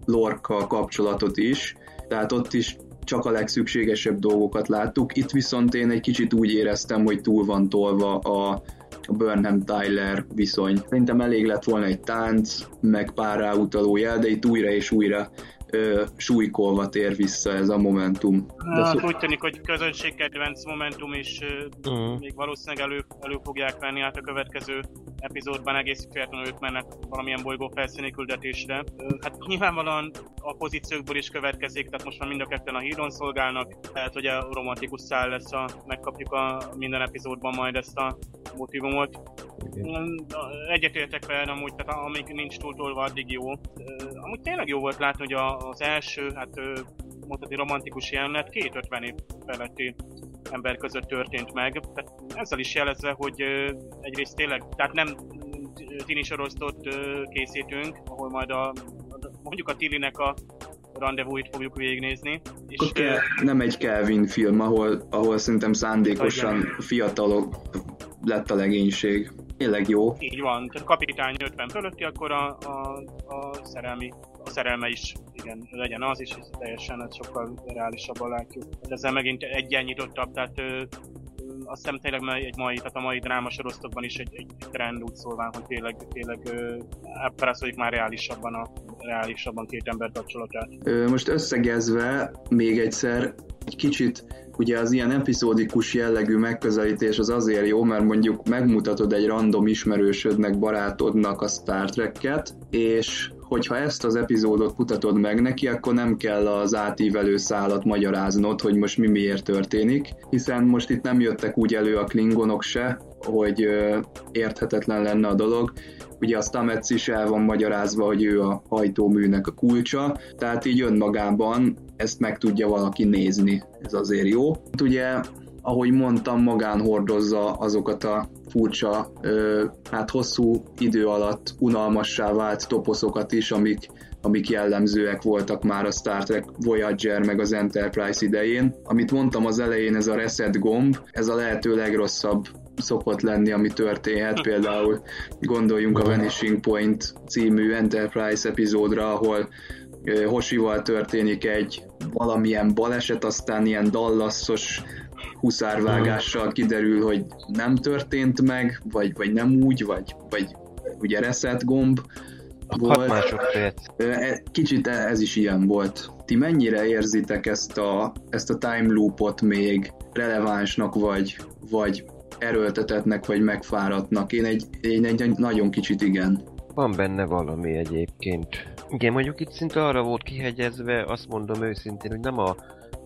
Lorca kapcsolatot is, tehát ott is csak a legszükségesebb dolgokat láttuk. Itt viszont én egy kicsit úgy éreztem, hogy túl van tolva a, a Burnham-Tyler viszony. Szerintem elég lett volna egy tánc, meg pár ráutaló jel, de itt újra és újra ö, súlykolva tér vissza ez a momentum. De hát szó... úgy tűnik, hogy közönségkedvenc momentum is uh-huh. még valószínűleg elő, elő fogják venni át a következő epizódban egész függetlenül ők mennek valamilyen bolygó felszíni küldetésre. Hát nyilvánvalóan a pozíciókból is következik, tehát most már mind a ketten a híron szolgálnak, tehát hogy a romantikus szál lesz, a, megkapjuk a minden epizódban majd ezt a motivumot. Egyetértek vele amúgy, tehát amíg nincs túltolva, addig jó. Amúgy tényleg jó volt látni, hogy az első, hát mondhatni romantikus jelenet két 50 év feletti ember között történt meg. Tehát ezzel is jelezve, hogy egyrészt tényleg, tehát nem tini sorosztot készítünk, ahol majd a, mondjuk a Tilinek a rendezvúit fogjuk végignézni. És, ke- nem egy Kelvin film, ahol, ahol szerintem szándékosan fiatalok lett a legénység. Tényleg jó. Így van, tehát kapitány 50 fölötti, akkor a, a, a szerelmi a szerelme is, igen, legyen az is, és teljesen ez sokkal reálisabban látjuk. Hát ezzel megint egyennyitottabb, tehát ö, azt hiszem tényleg egy mai, tehát a mai dráma is egy, egy trend úgy szólván, hogy tényleg, tényleg elparaszoljuk már reálisabban a reálisabban két ember kapcsolatát. Most összegezve még egyszer egy kicsit ugye az ilyen epizódikus jellegű megközelítés az azért jó, mert mondjuk megmutatod egy random ismerősödnek, barátodnak a Star Trek-et, és hogyha ezt az epizódot mutatod meg neki, akkor nem kell az átívelő szálat magyaráznod, hogy most mi miért történik, hiszen most itt nem jöttek úgy elő a klingonok se, hogy érthetetlen lenne a dolog. Ugye a Stamets is el van magyarázva, hogy ő a hajtóműnek a kulcsa, tehát így önmagában ezt meg tudja valaki nézni, ez azért jó. Ugye, ahogy mondtam, magán hordozza azokat a furcsa, hát hosszú idő alatt unalmassá vált toposzokat is, amik amik jellemzőek voltak már a Star Trek Voyager meg az Enterprise idején. Amit mondtam az elején, ez a reset gomb, ez a lehető legrosszabb szokott lenni, ami történhet. Például gondoljunk a Vanishing Point című Enterprise epizódra, ahol Hosival történik egy valamilyen baleset, aztán ilyen dallaszos huszárvágással kiderül, hogy nem történt meg, vagy, vagy nem úgy, vagy, vagy ugye reset gomb, volt. E, kicsit ez is ilyen volt. Ti mennyire érzitek ezt a, ezt a time loopot még relevánsnak, vagy, vagy erőltetetnek, vagy megfáradtnak? Én egy, én egy nagyon kicsit igen. Van benne valami egyébként. Igen, mondjuk itt szinte arra volt kihegyezve, azt mondom őszintén, hogy nem a,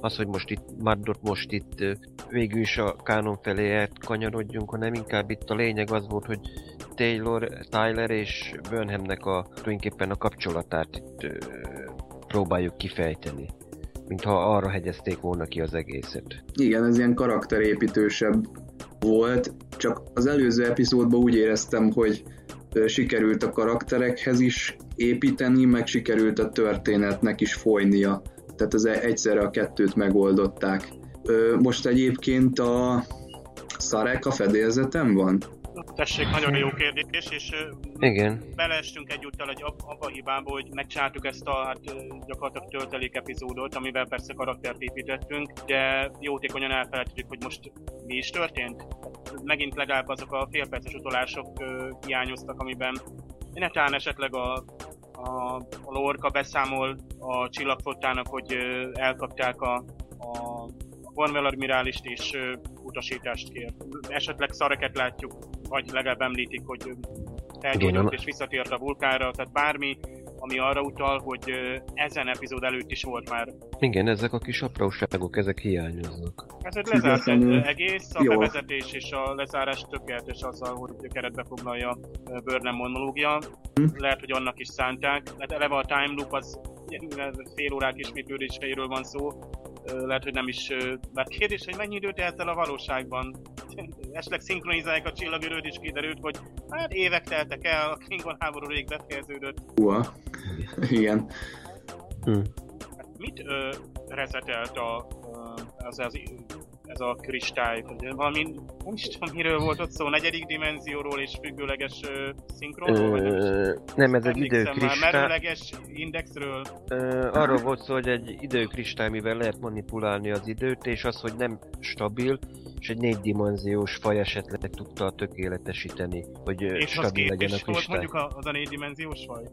az, hogy most itt Maddot most itt végül is a kánon felé kanyarodjunk, hanem inkább itt a lényeg az volt, hogy Taylor, Tyler és Burnhamnek a tulajdonképpen a kapcsolatát itt ö, próbáljuk kifejteni. Mintha arra hegyezték volna ki az egészet. Igen, ez ilyen karakterépítősebb volt, csak az előző epizódban úgy éreztem, hogy sikerült a karakterekhez is építeni, meg sikerült a történetnek is folynia. Tehát az egyszerre a kettőt megoldották. Most egyébként a Szarek a fedélzetem van? Tessék, nagyon jó kérdés, és Igen. beleestünk egyúttal egy abba a hibába, hogy megcsináltuk ezt a hát, gyakorlatilag töltelék epizódot, amivel persze karaktert építettünk, de jótékonyan elfelejtettük, hogy most mi is történt. Megint legalább azok a félperces utolások hiányoztak, amiben netán esetleg a, a, a Lorca beszámol a csillagfottának, hogy elkapták a, a Cornwell admirálist és utasítást kér. Esetleg szareket látjuk, vagy legalább említik, hogy elgyógyult és visszatért a vulkára, tehát bármi, ami arra utal, hogy ezen epizód előtt is volt már. Igen, ezek a kis apróságok, ezek hiányoznak. Ez egy lezárt egy egész, a Jó. bevezetés és a lezárás tökéletes azzal, hogy keretbe foglalja Burnham monológia. Hm. Lehet, hogy annak is szánták. Hát eleve a time loop az fél órák ismétlődéseiről van szó, lehet, hogy nem is... Mert kérdés, hogy mennyi időt el a valóságban? Esetleg szinkronizálják a csillagörőt, és kiderült, hogy hát évek teltek el, a Klingon háború rég befejeződött. Uha, igen. Hm. Mit ö, rezetelt a, az, az ez a kristály, valami, nem is tudom, miről volt ott szó, negyedik dimenzióról és függőleges uh, szinkronról, vagy nem, nem ez egy időkristály. Merőleges indexről. Ö, arról volt szó, hogy egy időkristály, mivel lehet manipulálni az időt, és az, hogy nem stabil, és egy négydimenziós faj esetleg tudta tökéletesíteni, hogy és stabil legyen a kristály. És mondjuk az a négydimenziós faj?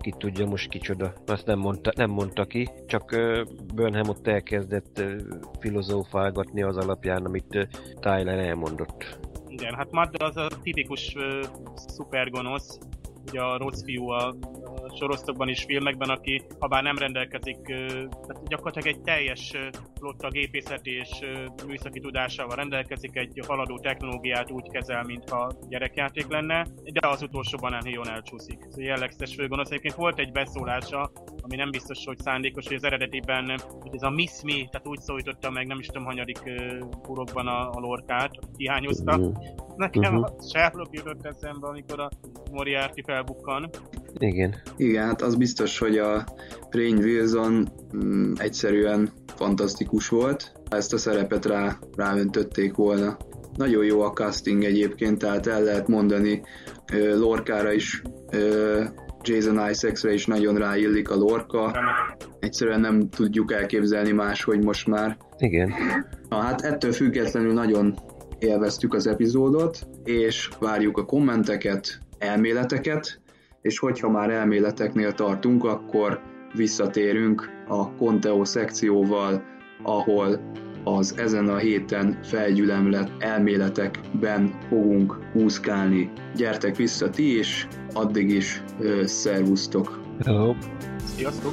Ki tudja most kicsoda, azt nem mondta, nem mondta ki, csak Burnham ott elkezdett filozófálgatni az alapján, amit Tyler elmondott. Igen, hát Madd az a tipikus uh, szupergonosz, ugye a rossz fiú a, sorozatokban és filmekben, aki ha bár nem rendelkezik, tehát gyakorlatilag egy teljes flotta gépészeti és műszaki tudásával rendelkezik, egy haladó technológiát úgy kezel, mintha gyerekjáték lenne, de az utolsóban nagyon elcsúszik. Ez jellegzetes főgonosz. Egyébként volt egy beszólása, ami nem biztos, hogy szándékos, hogy az eredetiben hogy ez a Miss Me, tehát úgy szólította meg, nem is tudom, hanyadik burokban a, a lorkát, hiányozta. Uh-huh. Nekem uh-huh. a Sherlock jutott eszembe, amikor a Moriarty felbukkan. Igen. Igen, hát az biztos, hogy a Rain Wilson mm, egyszerűen fantasztikus volt. Ezt a szerepet rá, ráöntötték volna. Nagyon jó a casting egyébként, tehát el lehet mondani Lorkára is, Jason Isaacsra is nagyon ráillik a Lorca. Egyszerűen nem tudjuk elképzelni máshogy most már. Igen. Na hát ettől függetlenül nagyon élveztük az epizódot, és várjuk a kommenteket, elméleteket, és hogyha már elméleteknél tartunk, akkor visszatérünk a Conteo szekcióval, ahol az ezen a héten felgyülemlett elméletekben fogunk úszkálni. Gyertek vissza ti is, addig is szervusztok! Hello! Sziasztok!